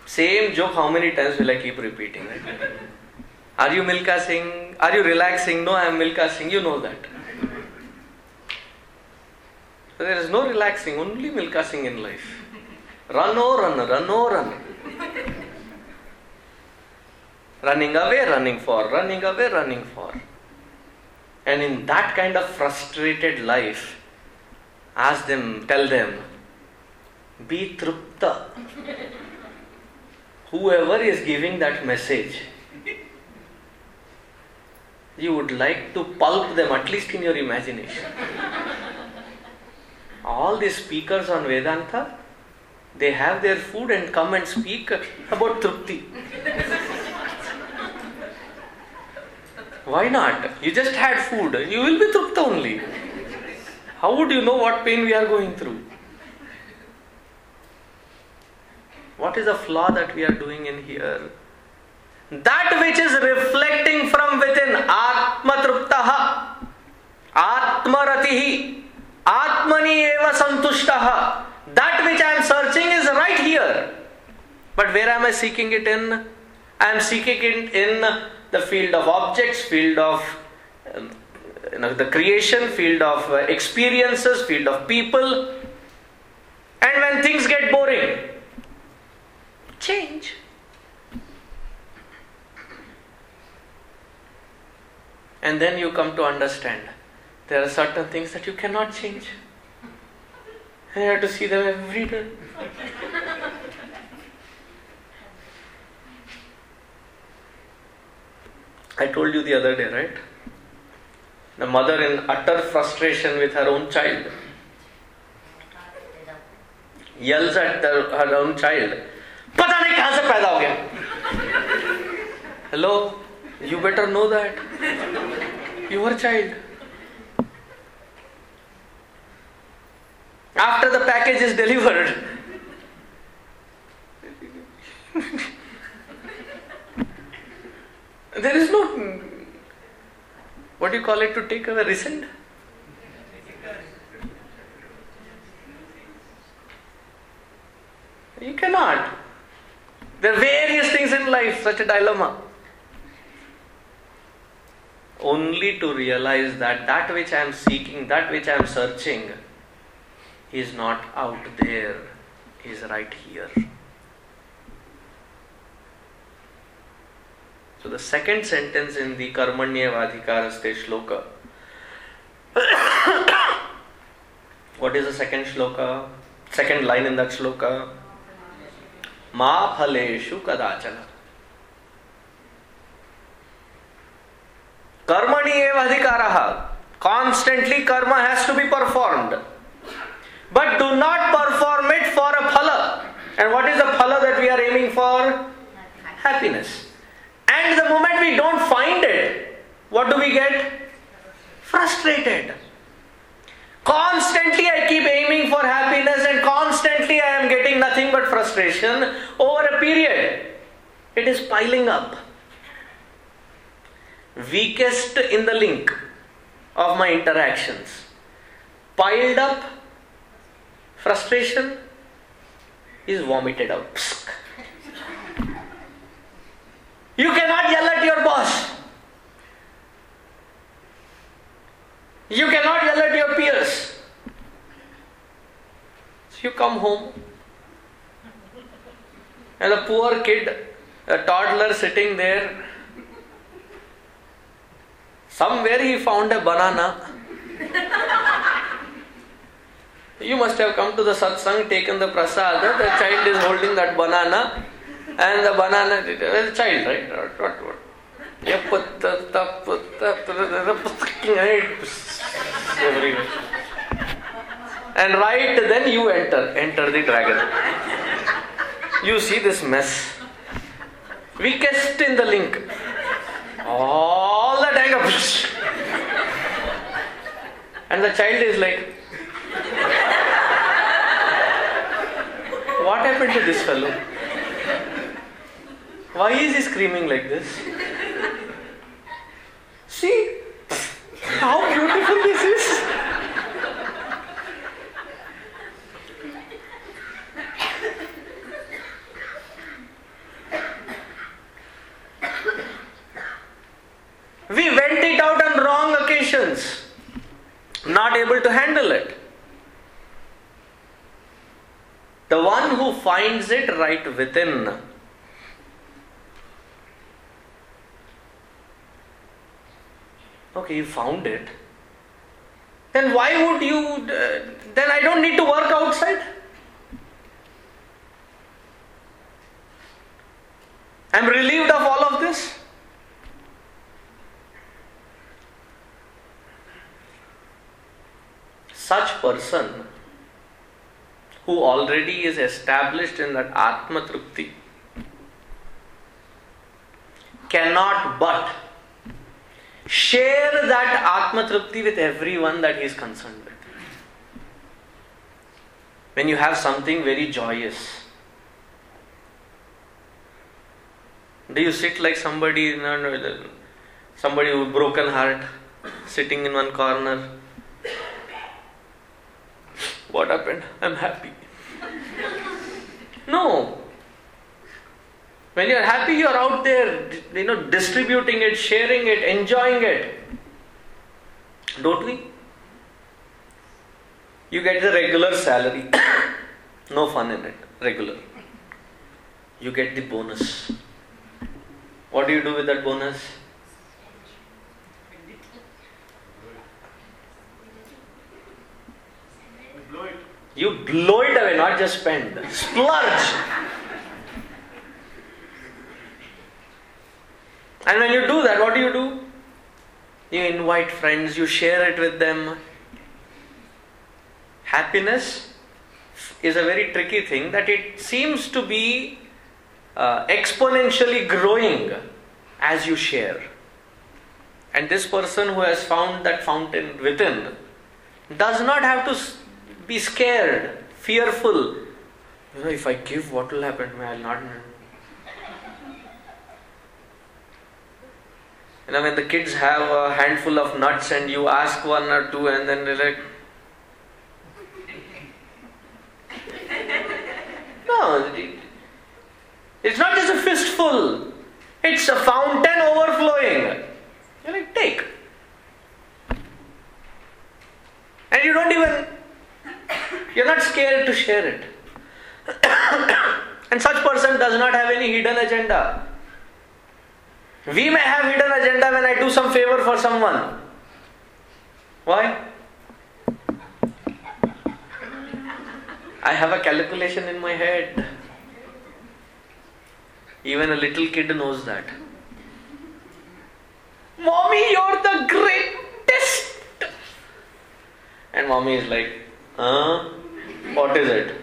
Same जो how many times will I keep repeating are you Milkha Singh are you relaxing no I am Milkha Singh you know that there is no relaxing only Milkha Singh in life run oh run run oh run Running away, running for, running away, running for. And in that kind of frustrated life, ask them, tell them, be trupta whoever is giving that message, you would like to pulp them at least in your imagination. All these speakers on Vedanta, they have their food and come and speak about Trupti. Why not? You just had food, you will be Trupta only. How would you know what pain we are going through? What is the flaw that we are doing in here? That which is reflecting from within, Atmatruptaha, Atmaratihi, Atmani eva santushtaha. That which I am searching is right here. But where am I seeking it in? I am seeking it in the field of objects, field of um, you know, the creation, field of uh, experiences, field of people. And when things get boring, change. And then you come to understand there are certain things that you cannot change. And you have to see them every day. I told you the other day, right? The mother in utter frustration with her own child yells at the, her own child पता नहीं कहां से पैदा हो गया hello you better know that your child after the package is delivered there is no hmm. what do you call it to take away resent you cannot. There are various things in life such a dilemma. Only to realize that that which I am seeking, that which I am searching, is not out there, is right here. So the second sentence in the Karmanyavadhikaraste shloka What is the second shloka? Second line in that shloka? Ma phaleshu kadachana. Karmani eva adhikaraha. Constantly karma has to be performed. But do not perform it for a phala. And what is the phala that we are aiming for? Happiness. And the moment we don't find it, what do we get? Frustrated. Constantly I keep aiming for happiness and constantly I am getting nothing but frustration over a period. It is piling up. Weakest in the link of my interactions. Piled up frustration is vomited out. You cannot yell at your boss. You cannot yell at your peers. So you come home and a poor kid, a toddler sitting there, somewhere he found a banana. You must have come to the satsang, taken the prasada, the child is holding that banana, and the banana, the child, right? What, what, what? Everywhere. And right then you enter, enter the dragon. You see this mess. Weakest in the link. All that anger. And the child is like, What happened to this fellow? Why is he screaming like this? See how beautiful this is. We went it out on wrong occasions, not able to handle it. The one who finds it right within Okay, you found it. Then why would you? Uh, then I don't need to work outside. I'm relieved of all of this. Such person who already is established in that Atma Trupti cannot but share that Atma Trupti with everyone that he is concerned with. When you have something very joyous, do you sit like somebody, somebody with broken heart, sitting in one corner? What happened? I'm happy. No. When you're happy, you're out there, you know, distributing it, sharing it, enjoying it. Don't we? You get the regular salary. no fun in it. Regular. You get the bonus. What do you do with that bonus? You blow it away, not just spend. Splurge. And when you do that, what do you do? You invite friends, you share it with them. Happiness is a very tricky thing that it seems to be uh, exponentially growing as you share. And this person who has found that fountain within does not have to be scared, fearful. You know, if I give, what will happen? I'll not. You know, when the kids have a handful of nuts and you ask one or two, and then they're like, No, it's not just a fistful, it's a fountain overflowing. You're like, take. And you don't even, you're not scared to share it. and such person does not have any hidden agenda. We may have hidden agenda when I do some favor for someone. Why? I have a calculation in my head. Even a little kid knows that. Mommy, you're the greatest! And mommy is like, huh? What is it?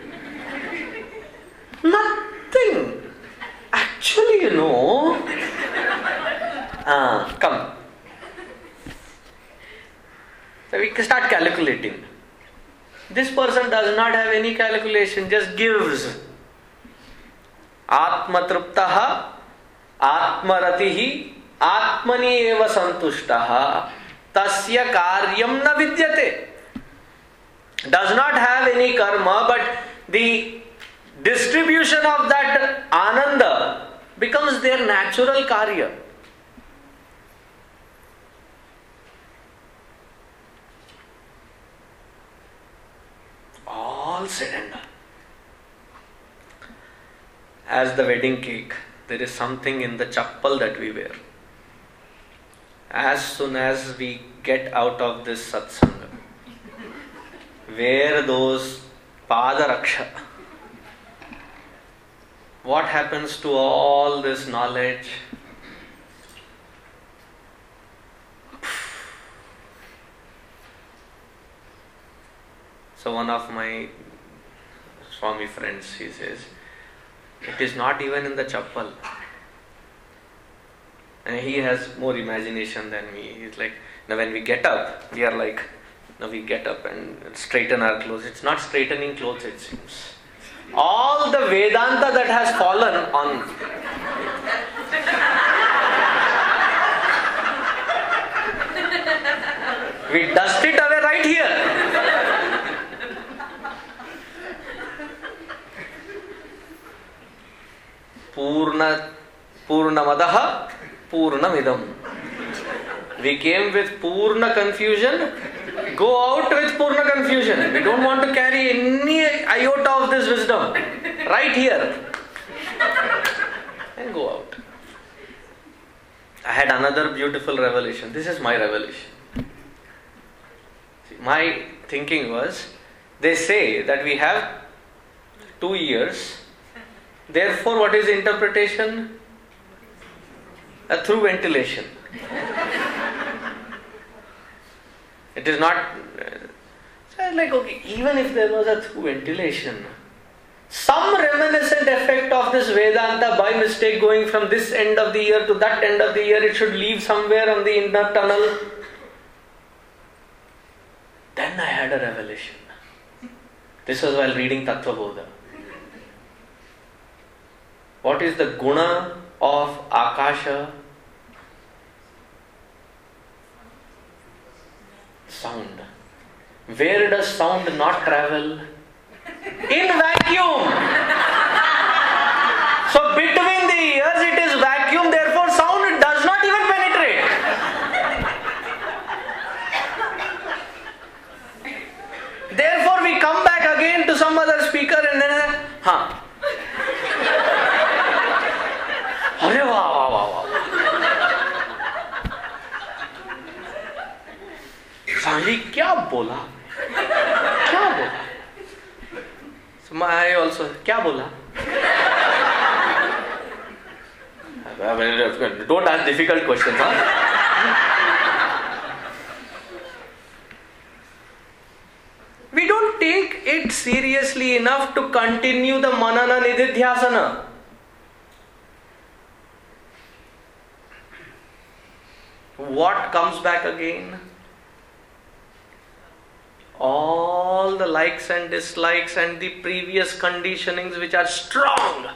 Nothing. Actually, you know. Ah, come. So we start calculating. This person does not have any calculation, just gives. आत्मतृप्तः आत्मरतिः आत्मनि एव सन्तुष्टः तस्य कार्यं न विद्यते does not have any karma but the distribution of that ananda becomes their natural karya all done. As the wedding cake there is something in the chappal that we wear. As soon as we get out of this satsanga wear those padaraksha what happens to all this knowledge so one of my swami friends he says it is not even in the chappal and he has more imagination than me. He's like now when we get up we are like now we get up and straighten our clothes. It's not straightening clothes it seems. All the vedanta that has fallen on. We dust it away right here Purna Purnamadaha Purnamidam. We came with Purna confusion. Go out with Purna confusion. We don't want to carry any iota of this wisdom. Right here. And go out. I had another beautiful revelation. This is my revelation. See, my thinking was they say that we have two years Therefore, what is interpretation? Uh, through ventilation. it is not. Uh, like, okay, even if there was a through ventilation, some reminiscent effect of this Vedanta by mistake going from this end of the year to that end of the year, it should leave somewhere on the inner tunnel. Then I had a revelation. This was while reading Tattva Bodha. What is the guna of Akasha? Sound. Where does sound not travel? In vacuum. So between the ears it is vacuum, therefore sound does not even penetrate. Therefore we come back again to some other speaker and then, huh. क्या बोला? क्या बोला? आई also क्या बोला? Don't ask difficult question we don't take it seriously enough to continue the manana nididhyasana what comes back again All the likes and dislikes and the previous conditionings which are strong.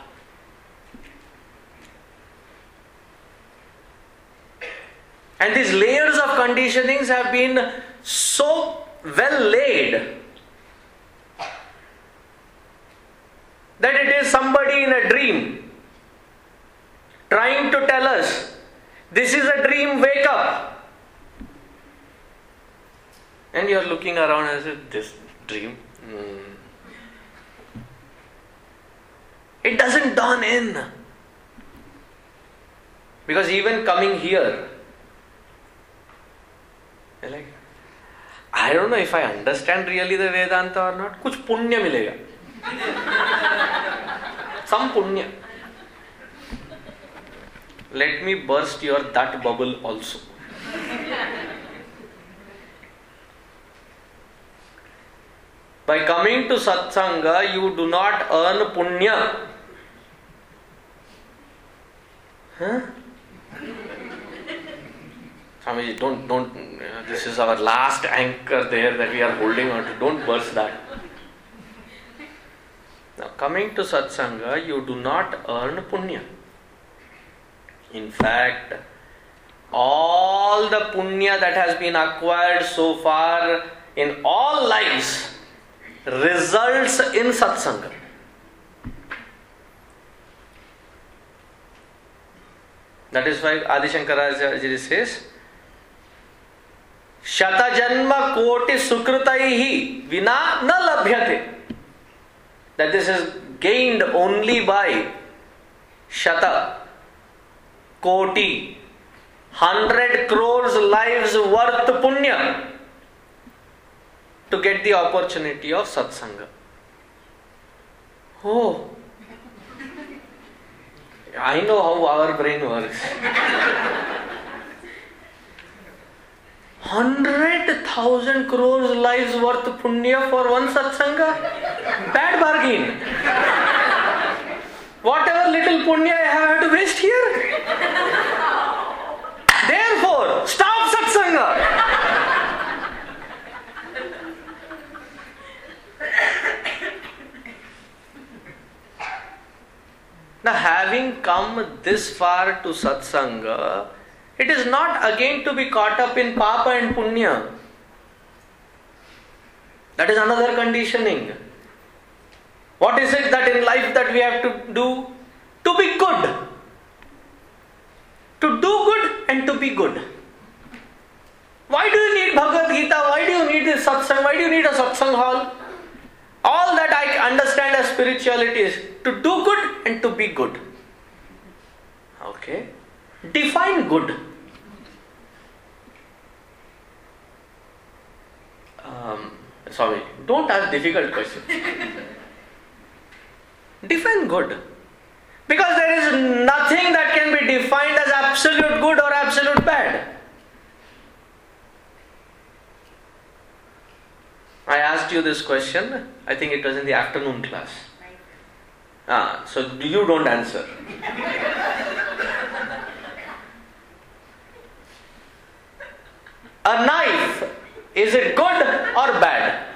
And these layers of conditionings have been so well laid that it is somebody in a dream trying to tell us this is a dream, wake up. And you are looking around and say, This dream? Hmm. It doesn't dawn in. Because even coming here, you're like, I don't know if I understand really the Vedanta or not. कुछ पुण्य मिलेगा Some punya. Let me burst your that bubble also. By coming to satsanga, you do not earn punya. Huh? Swamiji, don't, don't, uh, this is our last anchor there that we are holding on to. Don't burst that. Now, coming to satsanga, you do not earn punya. In fact, all the punya that has been acquired so far in all lives result in satsang that is why Adi Shankaracharya says, शतजन्म कोटि सुकृत ही विना न लभ्यते that this is gained only by शत कोटि hundred crores lives worth punya to get the opportunity of satsanga oh i know how our brain works hundred thousand crores lives worth punya for one satsanga. Bad bargain. Whatever little punya I have, to waste here. Therefore, stop satsanga. Now, having come this far to satsanga, it is not again to be caught up in papa and punya. That is another conditioning. What is it that in life that we have to do? To be good. To do good and to be good. Why do you need Bhagavad Gita? Why do you need this satsang? Why do you need a satsang hall? All that I understand as spirituality is to do good and to be good. Okay? Define good. Um, sorry, don't ask difficult questions. Define good. Because there is nothing that can be defined as absolute good or absolute bad. I asked you this question, I think it was in the afternoon class. Ah, so you don't answer. A knife, is it good or bad?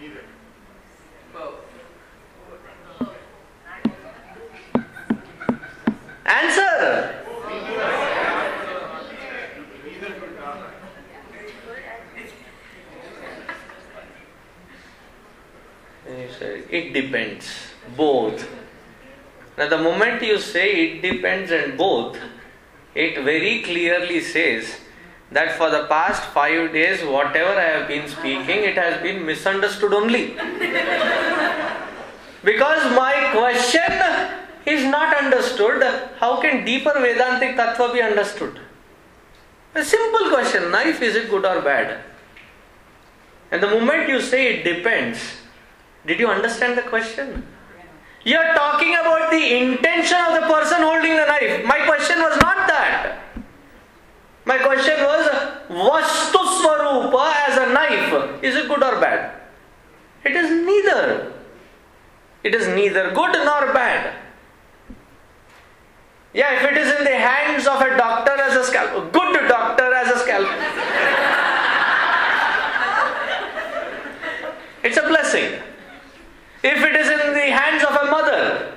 Neither. Answer. Neither good nor bad. You say, It depends. Both. Now, the moment you say it depends and both, it very clearly says that for the past five days, whatever I have been speaking, it has been misunderstood only. because my question is not understood, how can deeper Vedantic Tattva be understood? A simple question knife, is it good or bad? And the moment you say it depends, did you understand the question? You are talking about the intention of the person holding the knife. My question was not that. My question was Vastu Swarupa as a knife. Is it good or bad? It is neither. It is neither good nor bad. Yeah, if it is in the hands of a doctor as a scalpel, good doctor as a scalpel. It's a blessing. If it is in the hands of a mother,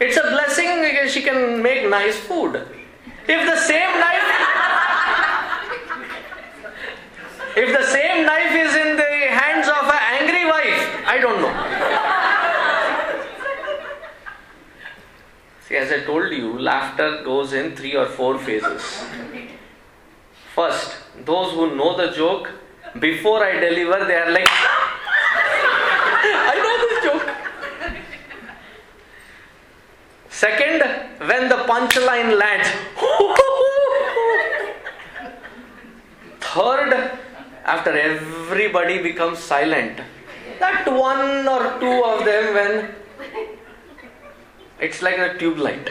it's a blessing because she can make nice food. If the same knife if the same knife is in the hands of an angry wife, I don't know. See, as I told you, laughter goes in three or four phases. First, those who know the joke, before I deliver, they are like, I know this joke. Second, when the punchline lands. Third, after everybody becomes silent, that one or two of them, when it's like a tube light.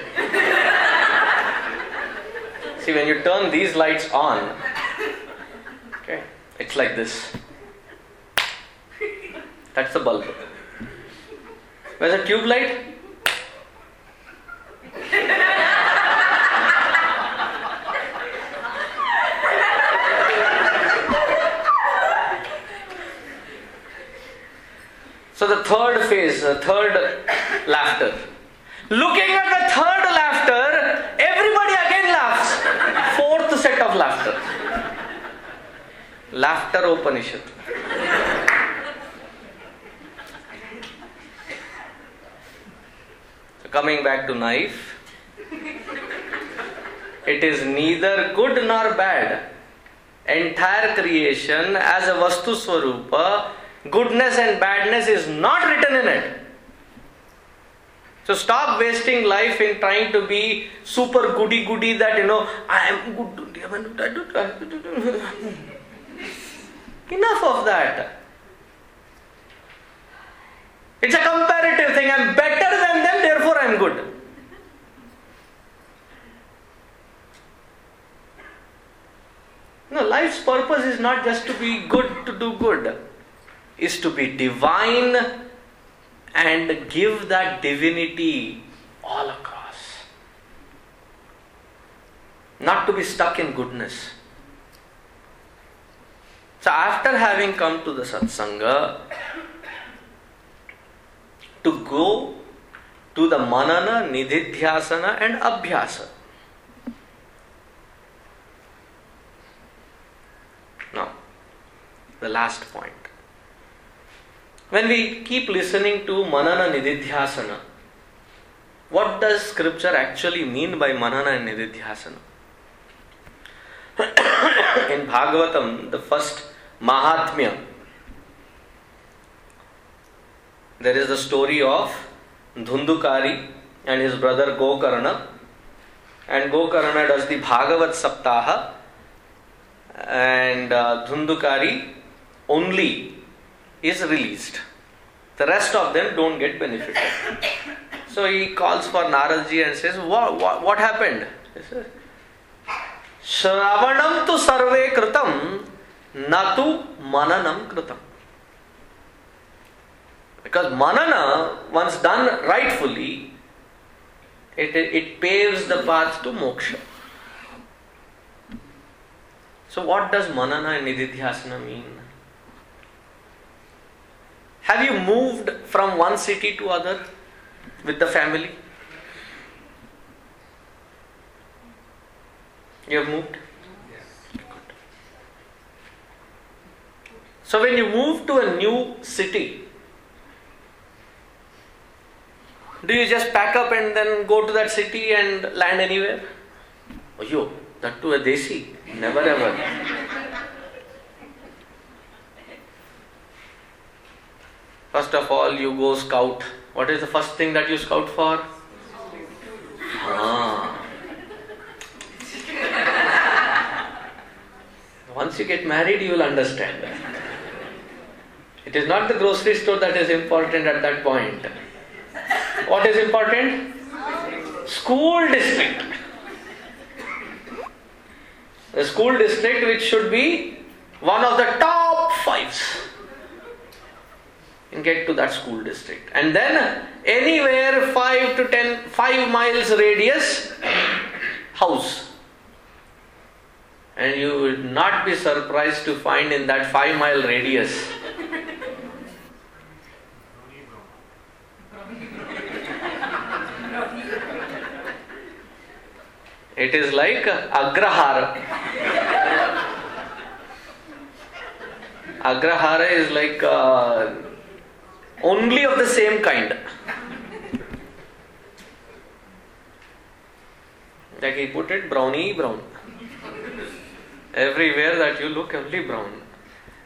See, when you turn these lights on, okay, it's like this. That's the bulb. Where's the tube light? So the third phase, the third laughter. Looking at the third laughter, everybody again laughs. Fourth set of laughter. Laughter Upanishad. Coming back to knife, it is neither good nor bad. Entire creation as a Vastu Swarupa, goodness and badness is not written in it. So stop wasting life in trying to be super goody goody that you know I am good. Enough of that. It's a comparative thing. I'm better than them, therefore I'm good. No, life's purpose is not just to be good to do good, is to be divine and give that divinity all across. Not to be stuck in goodness. So, after having come to the satsanga, to go to the manana, nididhyasana, and abhyasa. Now, the last point. When we keep listening to manana nididhyasana, what does scripture actually mean by manana and nididhyasana? In Bhagavatam, the first Mahatmya, there is the story of Dhundukari and his brother Gokarna. And Gokarna does the Bhagavat Saptaha, and uh, Dhundukari only is released. The rest of them don't get benefited. So he calls for Naradji and says, What, what, what happened? Shravanam tu sarve kritam, natu mananam kritam. Because manana, once done rightfully, it, it paves the path to moksha. So, what does manana and nididhyasana mean? Have you moved from one city to other with the family? You have moved? Good. So when you move to a new city, do you just pack up and then go to that city and land anywhere? Oh, yo, that to a desi. Never ever. First of all, you go scout. What is the first thing that you scout for? Ah. Once you get married, you will understand. It is not the grocery store that is important at that point. What is important? School district. The school district, which should be one of the top fives and get to that school district. And then anywhere 5 to 10, 5 miles radius, house. And you will not be surprised to find in that 5 mile radius It is like agrahara. Agrahara is like uh, only of the same kind. Like he put it brownie brown. Everywhere that you look, only brown.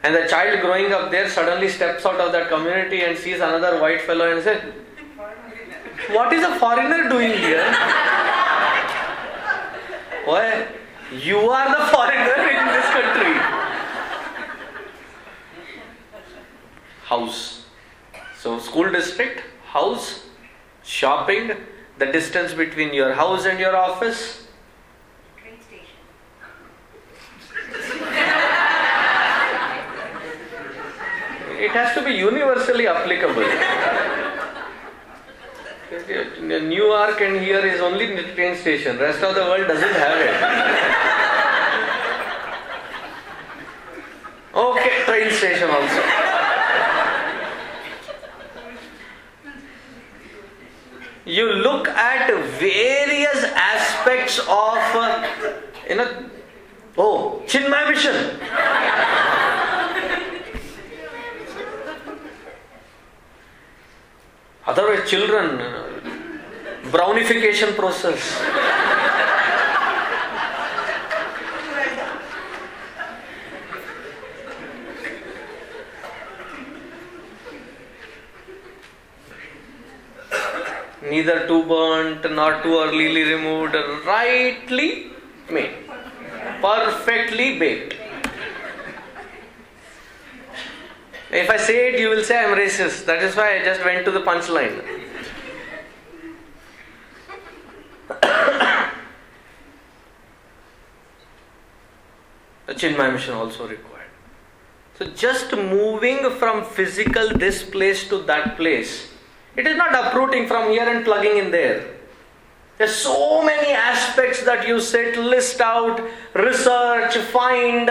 And the child growing up there suddenly steps out of that community and sees another white fellow and says, What is a foreigner doing here? Why? You are the foreigner in this country. house. So, school district, house, shopping, the distance between your house and your office. Train station. It has to be universally applicable. Newark and here is only train station. Rest of the world doesn't have it. Okay, train station also. You look at various aspects of, uh, you know, oh, Chinmaya Mission. Otherwise, children, uh, brownification process. Neither too burnt nor too earlyly removed, rightly made, perfectly baked. If I say it, you will say I'm racist. That is why I just went to the punchline. the Chinmaya mission also required. So just moving from physical this place to that place, it is not uprooting from here and plugging in there. There's so many aspects that you sit, list out, research, find,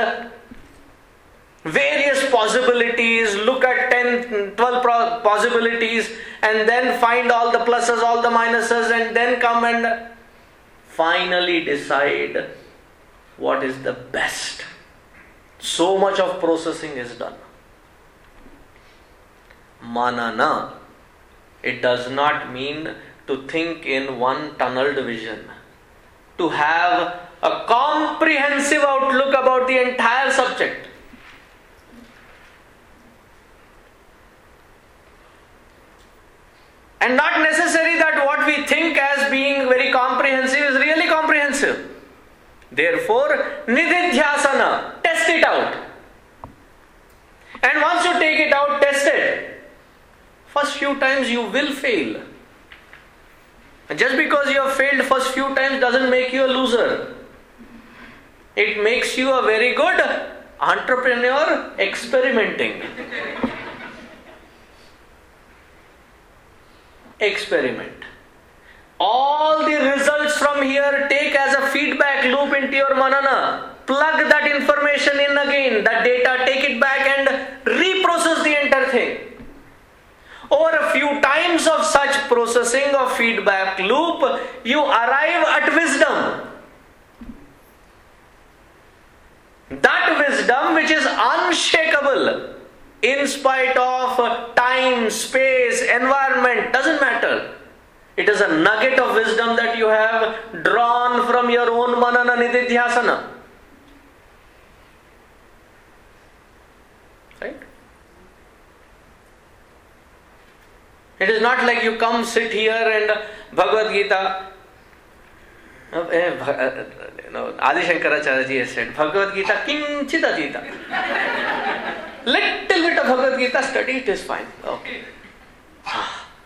various possibilities, look at 10, 12 pro- possibilities, and then find all the pluses, all the minuses, and then come and finally decide what is the best. So much of processing is done. Manana. It does not mean to think in one tunneled vision, to have a comprehensive outlook about the entire subject. And not necessary that what we think as being very comprehensive is really comprehensive. Therefore, nididhyasana, test it out. And once you take it out, test it. First few times you will fail. Just because you have failed first few times doesn't make you a loser. It makes you a very good entrepreneur experimenting. Experiment. All the results from here take as a feedback loop into your manana. Plug that information in again, that data, take it back and reprocess the entire thing. Over a few times of such processing of feedback loop, you arrive at wisdom. That wisdom which is unshakable in spite of time, space, environment, doesn't matter. It is a nugget of wisdom that you have drawn from your own manana nididhyasana. Right? It is not like you come sit here and Bhagavad Gita. uh, eh, uh, you know, Adi Shankaracharya ji has said Bhagavad Gita kinchit adhita. Little bit of Bhagavad Gita study, it is fine. Okay.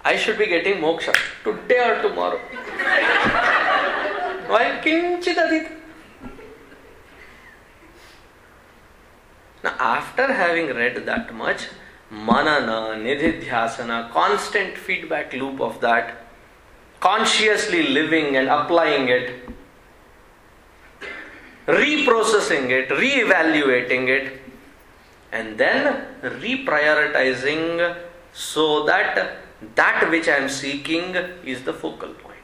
I should be getting moksha today or tomorrow. Why kinchit adhita? Now, after having read that much, manana, nididhyasana, constant feedback loop of that, consciously living and applying it, reprocessing it, re-evaluating it, and then reprioritizing so that that which I am seeking is the focal point.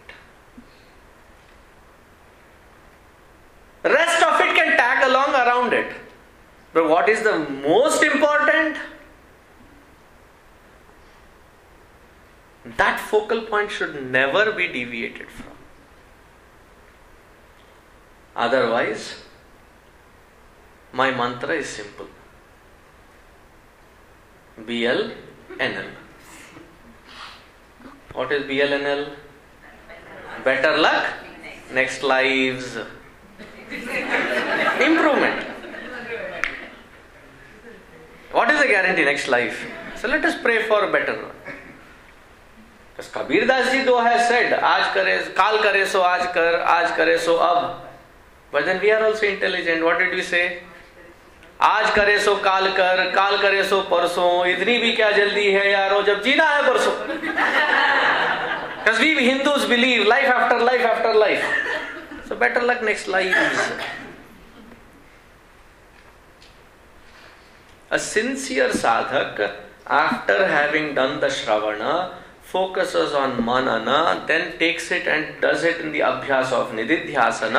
Rest of it can tag along around it. But what is the most important? That focal point should never be deviated from. Otherwise, my mantra is simple BLNL. What is BLNL? Better luck, next lives, improvement. What is the guarantee next life? So let us pray for better. Because Kabir Das Ji though has said, Aaj kare, Kal kare so aaj kar, aaj kare so ab. But then we are also intelligent. What did we say? आज करे सो काल कर, काल करे सो परसों, इतनी भी क्या जल्दी है यारो, जब जीना है परसों। कसवी Hindus believe life after life after life so better luck next life a sincere sadhak after having done the shravan focus on manana then takes it and does it in दभ्यास of nididhyasana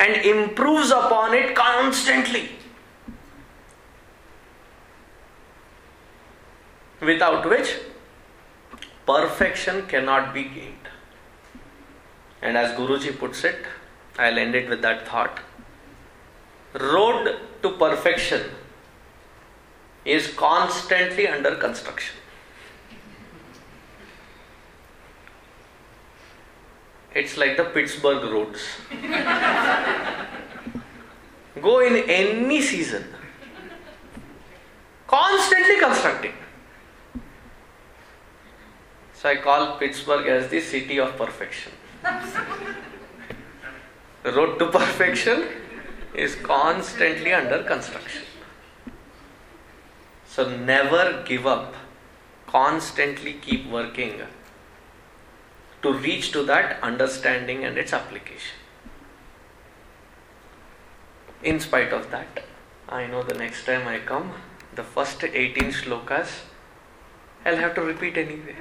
and improve upon it constantly Without which perfection cannot be gained. And as Guruji puts it, I'll end it with that thought. Road to perfection is constantly under construction. It's like the Pittsburgh roads. Go in any season, constantly constructing. So I call Pittsburgh as the city of perfection. The road to perfection is constantly under construction. So never give up. Constantly keep working to reach to that understanding and its application. In spite of that, I know the next time I come, the first 18 shlokas I'll have to repeat anyway.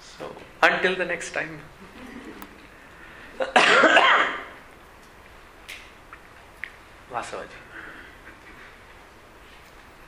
so, until the next time. Vasavaji.